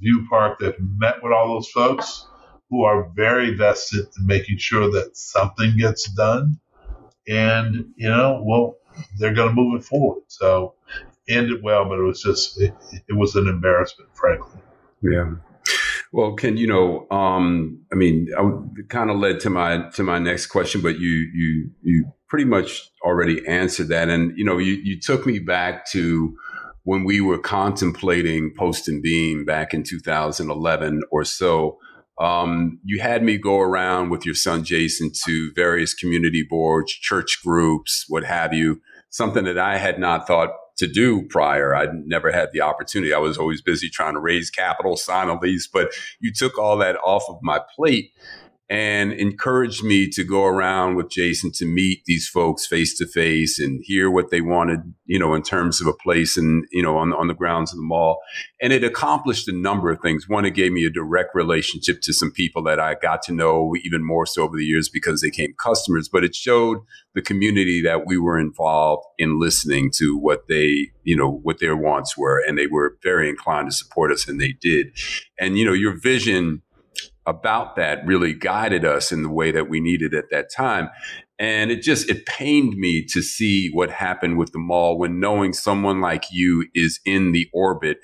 View Park, that met with all those folks who are very vested in making sure that something gets done. And, you know, well, they're going to move it forward. So ended well, but it was just, it, it was an embarrassment, frankly. Yeah. Well, Ken, you know, um, I mean, I kind of led to my to my next question, but you you you pretty much already answered that, and you know, you you took me back to when we were contemplating Post and Beam back in 2011 or so. Um, you had me go around with your son Jason to various community boards, church groups, what have you. Something that I had not thought to do prior. I'd never had the opportunity. I was always busy trying to raise capital, sign a lease, but you took all that off of my plate. And encouraged me to go around with Jason to meet these folks face to face and hear what they wanted, you know, in terms of a place and, you know, on, on the grounds of the mall. And it accomplished a number of things. One, it gave me a direct relationship to some people that I got to know even more so over the years because they came customers, but it showed the community that we were involved in listening to what they, you know, what their wants were. And they were very inclined to support us and they did. And, you know, your vision, about that really guided us in the way that we needed at that time. And it just, it pained me to see what happened with the mall when knowing someone like you is in the orbit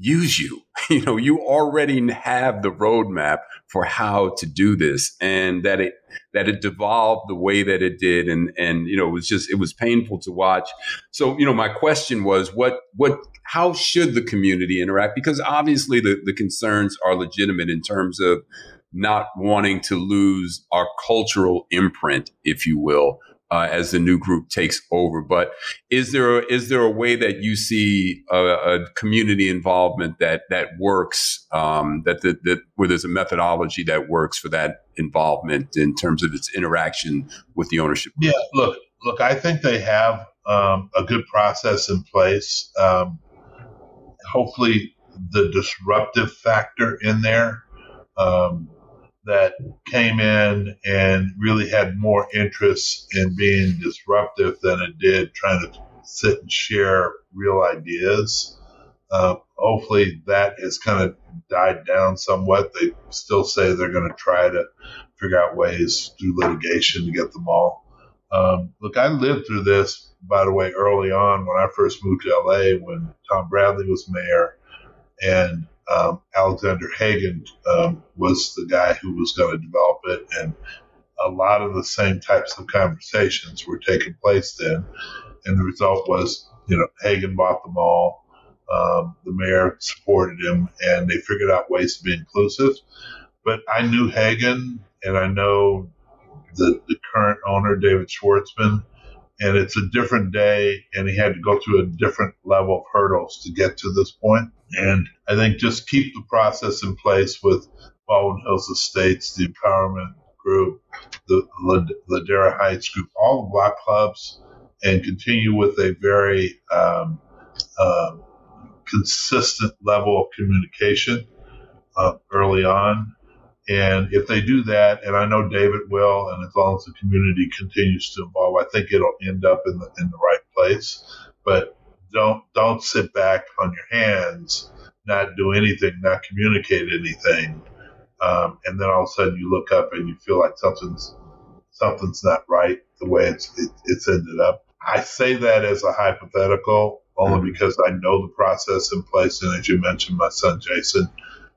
use you. *laughs* You know, you already have the roadmap for how to do this and that it that it devolved the way that it did and and you know it was just it was painful to watch. So, you know, my question was what what how should the community interact? Because obviously the, the concerns are legitimate in terms of not wanting to lose our cultural imprint, if you will, uh, as the new group takes over. But is there a, is there a way that you see a, a community involvement that that works? Um, that, that that where there's a methodology that works for that involvement in terms of its interaction with the ownership? Group? Yeah, look, look, I think they have um, a good process in place. Um, hopefully, the disruptive factor in there. Um, that came in and really had more interest in being disruptive than it did trying to sit and share real ideas. Uh, hopefully that has kind of died down somewhat. They still say they're going to try to figure out ways through litigation to get them all. Um, look, I lived through this, by the way, early on when I first moved to LA when Tom Bradley was mayor. And um, Alexander Haagen um, was the guy who was going to develop it, and a lot of the same types of conversations were taking place then. And the result was, you know, Haagen bought them all. Um, the mayor supported him, and they figured out ways to be inclusive. But I knew Haagen, and I know the, the current owner, David Schwartzman, and it's a different day, and he had to go through a different level of hurdles to get to this point. And I think just keep the process in place with Baldwin Hills Estates, the Empowerment Group, the Ladera Heights Group, all the block clubs, and continue with a very um, uh, consistent level of communication uh, early on and if they do that, and I know David will, and as long as the community continues to evolve, I think it'll end up in the in the right place. But don't don't sit back on your hands, not do anything, not communicate anything, um, and then all of a sudden you look up and you feel like something's something's not right the way it's it, it's ended up. I say that as a hypothetical only mm-hmm. because I know the process in place, and as you mentioned, my son Jason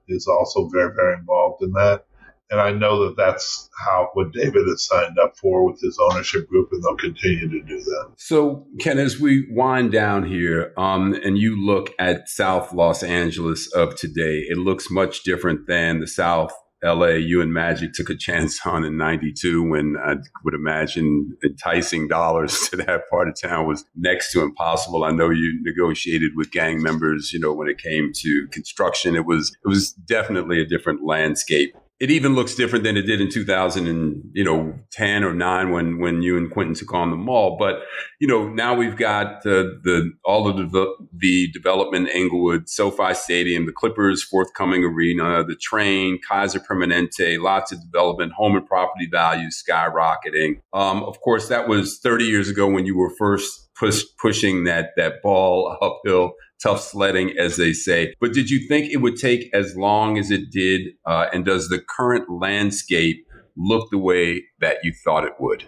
is also very, very involved in that. And I know that that's how what David has signed up for with his ownership group, and they'll continue to do that. So, Ken, as we wind down here, um, and you look at South Los Angeles of today, it looks much different than the South LA you and Magic took a chance on in 92 when I would imagine enticing dollars *laughs* to that part of town was next to impossible. I know you negotiated with gang members, you know, when it came to construction. It was it was definitely a different landscape it even looks different than it did in 2000 and you know 10 or 9 when when you and Quentin took on the mall. But you know now we've got the the all of the, the development Inglewood SoFi Stadium the Clippers forthcoming arena the train Kaiser Permanente lots of development home and property values skyrocketing. Um, of course that was 30 years ago when you were first push, pushing that that ball uphill tough sledding, as they say. But did you think it would take as long as it did? Uh, and does the current landscape look the way that you thought it would?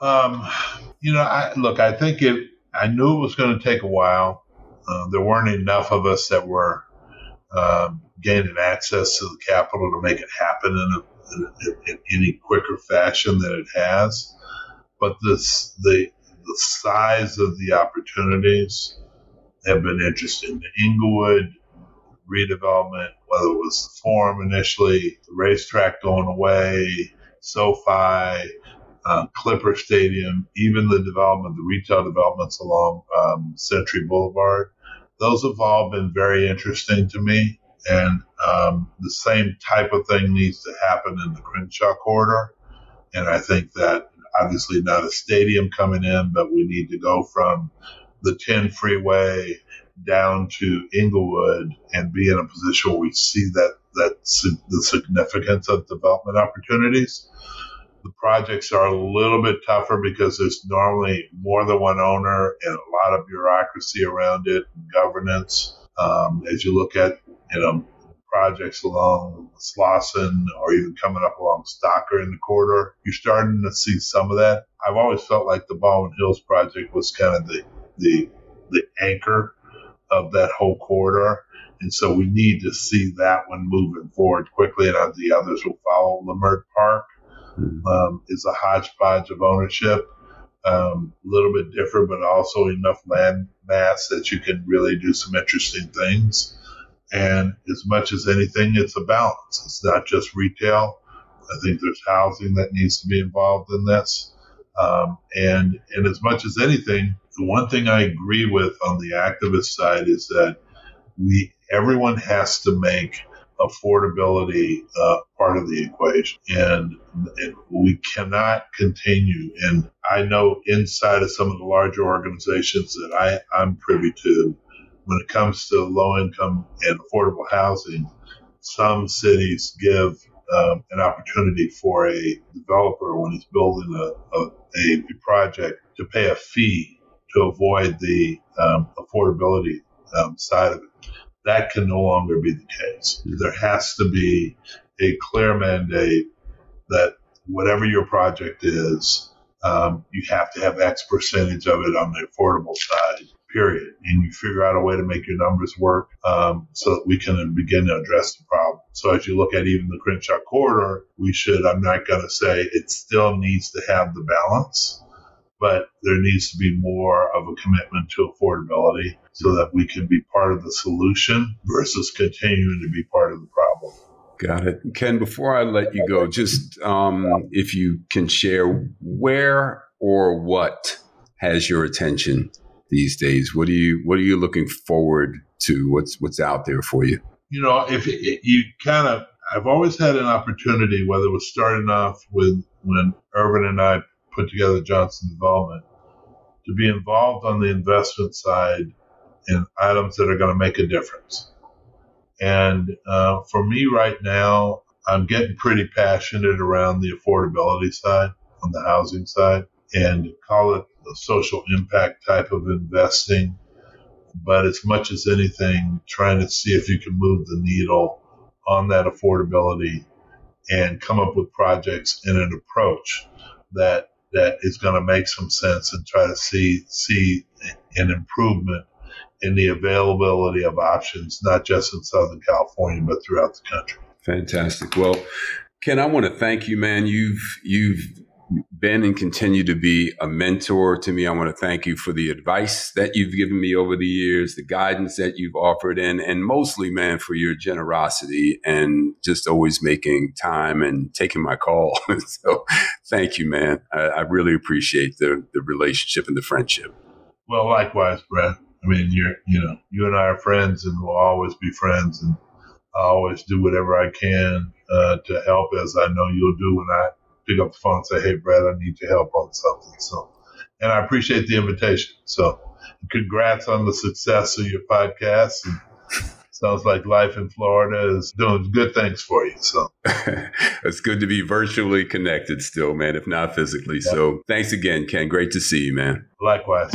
Um, you know, I, look, I think it. I knew it was going to take a while. Uh, there weren't enough of us that were um, gaining access to the capital to make it happen in, a, in, in any quicker fashion than it has. But this, the the size of the opportunities have been interesting. The Inglewood redevelopment, whether it was the Forum initially, the racetrack going away, SoFi, uh, Clipper Stadium, even the development, the retail developments along um, Century Boulevard, those have all been very interesting to me. And um, the same type of thing needs to happen in the Crenshaw corridor. And I think that obviously not a stadium coming in, but we need to go from the 10 freeway down to Inglewood and be in a position where we see that that the significance of development opportunities. The projects are a little bit tougher because there's normally more than one owner and a lot of bureaucracy around it, and governance. Um, as you look at you know projects along Slauson or even coming up along Stocker in the corridor, you're starting to see some of that. I've always felt like the Baldwin Hills project was kind of the the the anchor of that whole corridor. And so we need to see that one moving forward quickly, and the others will follow. Leimert Park mm-hmm. um, is a hodgepodge of ownership, a um, little bit different, but also enough land mass that you can really do some interesting things. And as much as anything, it's a balance. It's not just retail. I think there's housing that needs to be involved in this. Um, and, and as much as anything, the one thing I agree with on the activist side is that we everyone has to make affordability uh, part of the equation, and, and, we cannot continue. And I know inside of some of the larger organizations that I, I'm privy to, when it comes to low income and affordable housing, some cities give um, an opportunity for a developer when he's building a, a, a project to pay a fee to avoid the um, affordability um, side of it. That can no longer be the case. There has to be a clear mandate that whatever your project is, um, you have to have X percentage of it on the affordable side, period. And you figure out a way to make your numbers work um, so that we can begin to address the problem. So as you look at even the Crenshaw corridor, we should, I'm not going to say it still needs to have the balance but there needs to be more of a commitment to affordability so that we can be part of the solution versus continuing to be part of the problem. Got it. Ken, before I let you go, just um, if you can share where or what has your attention these days? What are you What are you looking forward to? What's What's out there for you? You know, if it, you kind of, I've always had an opportunity, whether it was starting off with when Earvin and I put together Johnson Development, to be involved on the investment side in items that are going to make a difference. And uh, for me right now, I'm getting pretty passionate around the affordability side, on the housing side, and call it social impact type of investing. But as much as anything, trying to see if you can move the needle on that affordability and come up with projects and an approach that that is going to make some sense and try to see see an improvement in the availability of options, not just in Southern California but throughout the country. Fantastic. Well, Ken, I want to thank you, man. You've you've been and continue to be a mentor to me. I want to thank you for the advice that you've given me over the years, the guidance that you've offered, and and mostly, man, for your generosity and just always making time and taking my call. *laughs* so, thank you, man. I, I, really appreciate the the relationship and the friendship. Well, likewise, Brad. I mean, you're you know you and I are friends, and we'll always be friends, and I always do whatever I can uh, to help, as I know you'll do when I pick up the phone and say, "Hey, Brad, I need your help on something." So, and I appreciate the invitation. So, congrats on the success of your podcast. And sounds like life in Florida is doing good things for you. So, *laughs* it's good to be virtually connected still, man, if not physically. Yeah. So, thanks again, Ken. Great to see you, man. Likewise.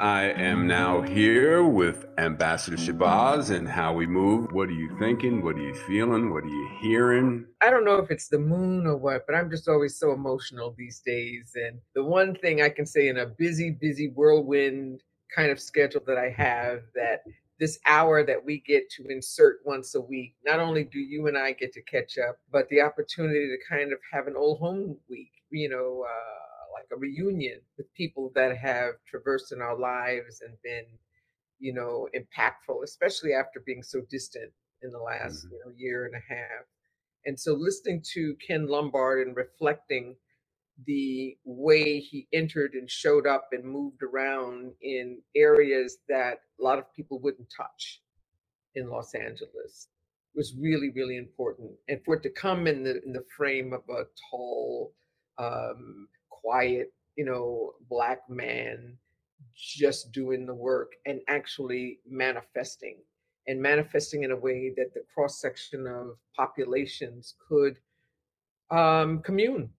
I am now here with Ambassador Shabazz and how we move. What are you thinking? What are you feeling? What are you hearing? I don't know if it's the moon or what, but I'm just always so emotional these days. And the one thing I can say in a busy, busy whirlwind kind of schedule that I have that this hour that we get to insert once a week, not only do you and I get to catch up, but the opportunity to kind of have an old home week, you know, uh, like a reunion with people that have traversed in our lives and been, you know, impactful, especially after being so distant in the last mm-hmm. you know, year and a half. And so listening to Ken Lombard and reflecting the way he entered and showed up and moved around in areas that a lot of people wouldn't touch in Los Angeles was really, really important. And for it to come in the in the frame of a tall, um, quiet, you know, black man just doing the work and actually manifesting and manifesting in a way that the cross section of populations could um, commune,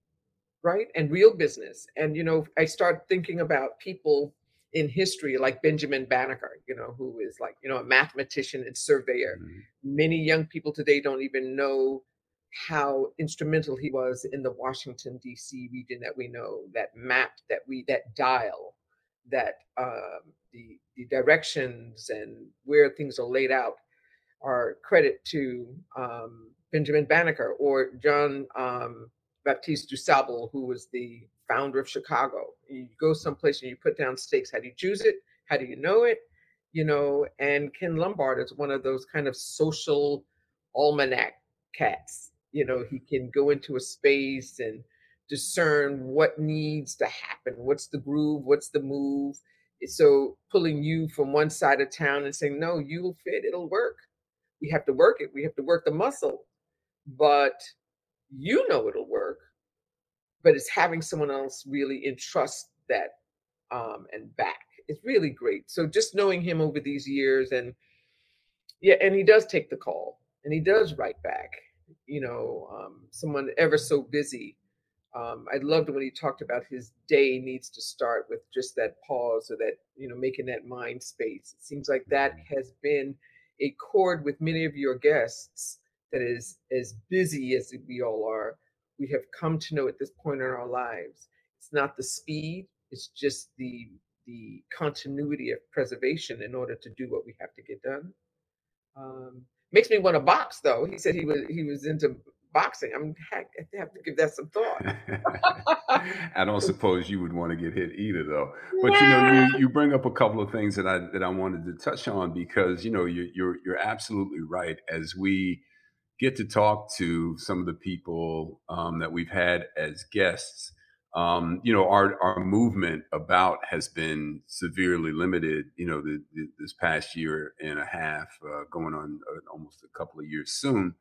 right? And real business. And, you know, I start thinking about people in history like Benjamin Banneker, you know, who is like, you know, a mathematician and surveyor. Mm-hmm. Many young people today don't even know how instrumental he was in the Washington D.C. region that we know, that map that we that dial, that um, the the directions and where things are laid out are credit to um, Benjamin Banneker or John um, Baptiste du Sable, who was the founder of Chicago. You go someplace and you put down stakes. How do you choose it? How do you know it? You know, and Ken Lombard is one of those kind of social almanac cats. You know, he can go into a space and discern what needs to happen. What's the groove? What's the move? So pulling you from one side of town and saying, no, you'll fit, it'll work. We have to work it. We have to work the muscle. But you know it'll work but it's having someone else really entrust that um, and back. It's really great. So just knowing him over these years, and yeah, and he does take the call, and he does write back. You know, um, someone ever so busy. Um, I loved when he talked about his day needs to start with just that pause, or that you know, making that mind space. It seems like that mm-hmm. has been a chord with many of your guests that is as busy as we all are we have come to know at this point in our lives. It's not the speed, it's just the the continuity of preservation in order to do what we have to get done. Um, makes me want to box though. He said he was he was into boxing. I'm I have to give that some thought. *laughs* I don't suppose you would want to get hit either though. But yeah. you know, you, you bring up a couple of things that I that I wanted to touch on because you know you, you're you're absolutely right. As we get to talk to some of the people um, that we've had as guests. Um, you know, our our movement about has been severely limited. You know, the, the, this past year and a half, uh, going on uh, almost a couple of years soon.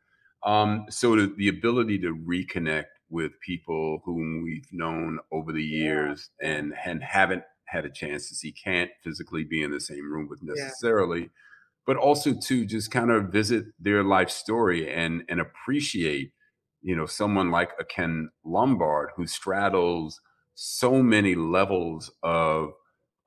Um, so the, the, ability to reconnect with people whom we've known over the years yeah. and and haven't had a chance to see, can't physically be in the same room with necessarily. Yeah but also to just kind of visit their life story and and appreciate you know someone like a ken lombard who straddles so many levels of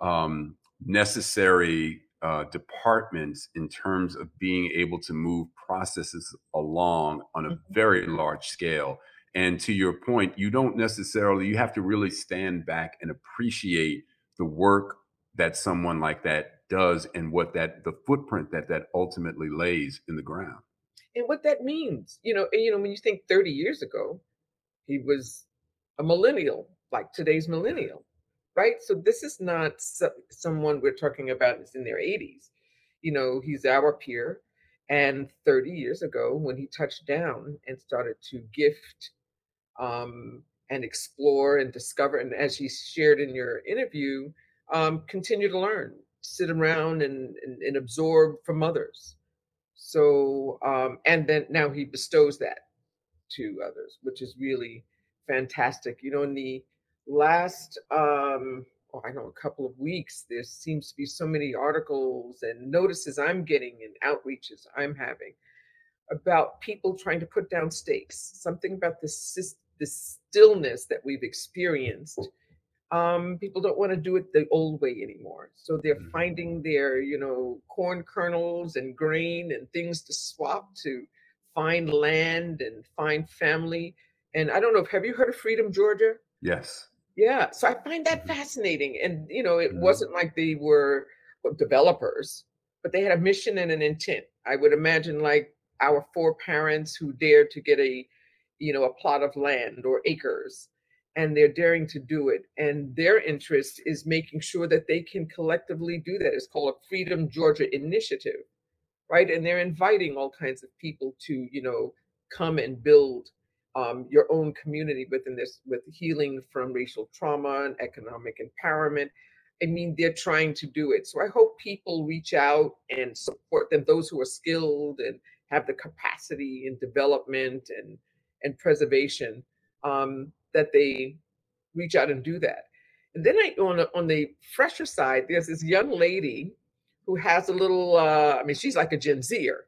um, necessary uh, departments in terms of being able to move processes along on a mm-hmm. very large scale and to your point you don't necessarily you have to really stand back and appreciate the work that someone like that does and what that the footprint that that ultimately lays in the ground and what that means you know and, you know when you think 30 years ago he was a millennial like today's millennial right so this is not so, someone we're talking about is in their 80s you know he's our peer and 30 years ago when he touched down and started to gift um, and explore and discover and as he shared in your interview um, continue to learn sit around and, and, and absorb from others. So, um, and then now he bestows that to others, which is really fantastic. You know, in the last, um, oh, I know, a couple of weeks, there seems to be so many articles and notices I'm getting and outreaches I'm having about people trying to put down stakes. Something about this this stillness that we've experienced um, people don't want to do it the old way anymore. So they're mm-hmm. finding their, you know, corn kernels and grain and things to swap to find land and find family. And I don't know, if have you heard of Freedom, Georgia? Yes. Yeah. So I find that mm-hmm. fascinating. And, you know, it mm-hmm. wasn't like they were developers, but they had a mission and an intent. I would imagine like our four parents who dared to get a, you know, a plot of land or acres and they're daring to do it. And their interest is making sure that they can collectively do that. It's called a Freedom Georgia Initiative, right? And they're inviting all kinds of people to, you know, come and build um, your own community within this, with healing from racial trauma and economic empowerment. I mean, they're trying to do it. So I hope people reach out and support them, those who are skilled and have the capacity in development and, and preservation, um, that they reach out and do that. And then I, on, on the fresher side, there's this young lady who has a little, uh, I mean, she's like a Gen Zer,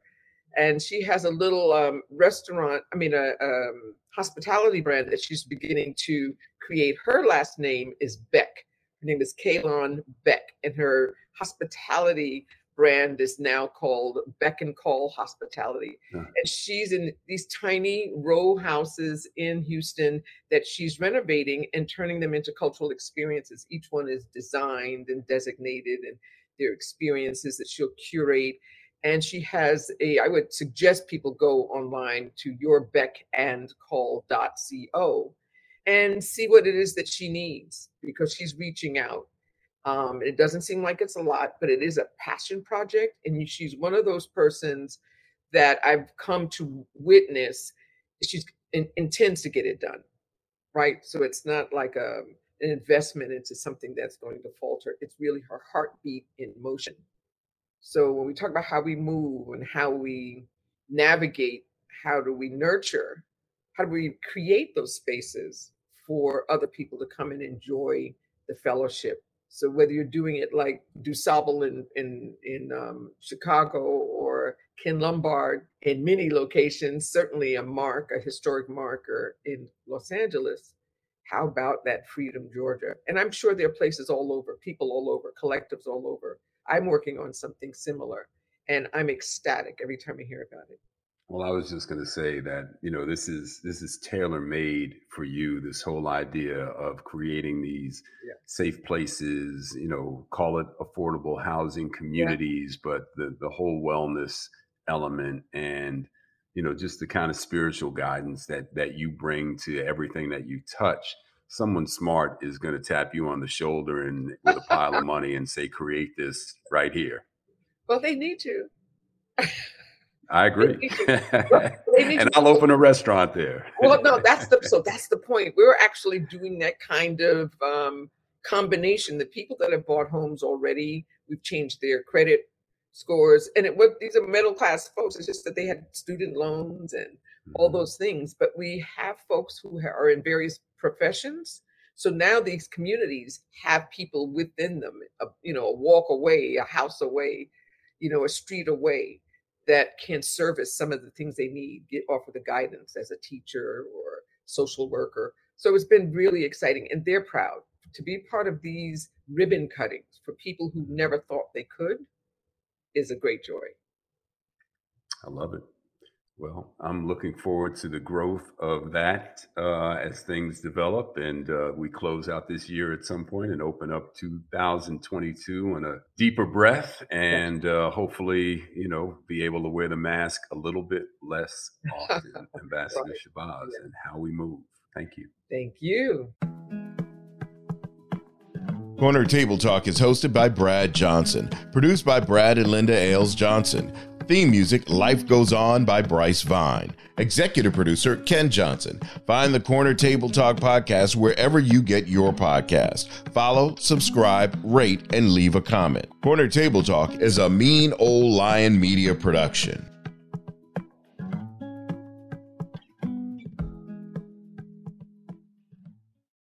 and she has a little um, restaurant, I mean, a um, hospitality brand that she's beginning to create. Her last name is Beck. Her name is Kaylon Beck, and her hospitality brand is now called Beck and Call Hospitality. Yeah. And she's in these tiny row houses in Houston that she's renovating and turning them into cultural experiences. Each one is designed and designated, and their experiences that she'll curate. And she has a, I would suggest people go online to yourbeckandcall.co and see what it is that she needs because she's reaching out. Um, it doesn't seem like it's a lot, but it is a passion project. And she's one of those persons that I've come to witness. She's in, intends to get it done, right? So it's not like a, um, an investment into something that's going to falter. It's really her heartbeat in motion. So when we talk about how we move and how we navigate, how do we nurture, how do we create those spaces for other people to come and enjoy the fellowship. So whether you're doing it like DuSable in in in um, Chicago or Ken Lombard in many locations, certainly a mark, a historic marker in Los Angeles. How about that Freedom, Georgia? And I'm sure there are places all over, people all over, collectives all over. I'm working on something similar, and I'm ecstatic every time I hear about it. Well, I was just going to say that you know this is this is tailor made for you. This whole idea of creating these yeah. safe places, you know, call it affordable housing communities, yeah. but the the whole wellness element and you know just the kind of spiritual guidance that that you bring to everything that you touch. Someone smart is going to tap you on the shoulder and with a pile of *laughs* money and say, "Create this right here." Well, they need to. *laughs* I agree. *laughs* and I'll open a restaurant there. well, no, that's the so that's the point. We're actually doing that kind of um, combination. The people that have bought homes already, we've changed their credit scores, and it what these are middle class folks. It's just that they had student loans and mm-hmm. all those things. But we have folks who are in various professions. So now these communities have people within them, a, you know, a walk away, a house away, you know, a street away that can service some of the things they need, get offer the guidance as a teacher or social worker. So it's been really exciting, and they're proud to be part of these ribbon cuttings for people who never thought they could. Is a great joy. I love it. Well, I'm looking forward to the growth of that uh, as things develop and uh, we close out this year at some point and open up 2022 on a deeper breath and uh, hopefully, you know, be able to wear the mask a little bit less often. *laughs* Ambassador right. Shabazz yeah. and how we move. Thank you. Thank you. Corner Table Talk is hosted by Brad Johnson, produced by Brad and Linda Ailes Johnson. Theme music Life Goes On by Bryce Vine. Executive producer Ken Johnson. Find the Corner Table Talk podcast wherever you get your podcast. Follow, subscribe, rate, and leave a comment. Corner Table Talk is a mean old lion media production.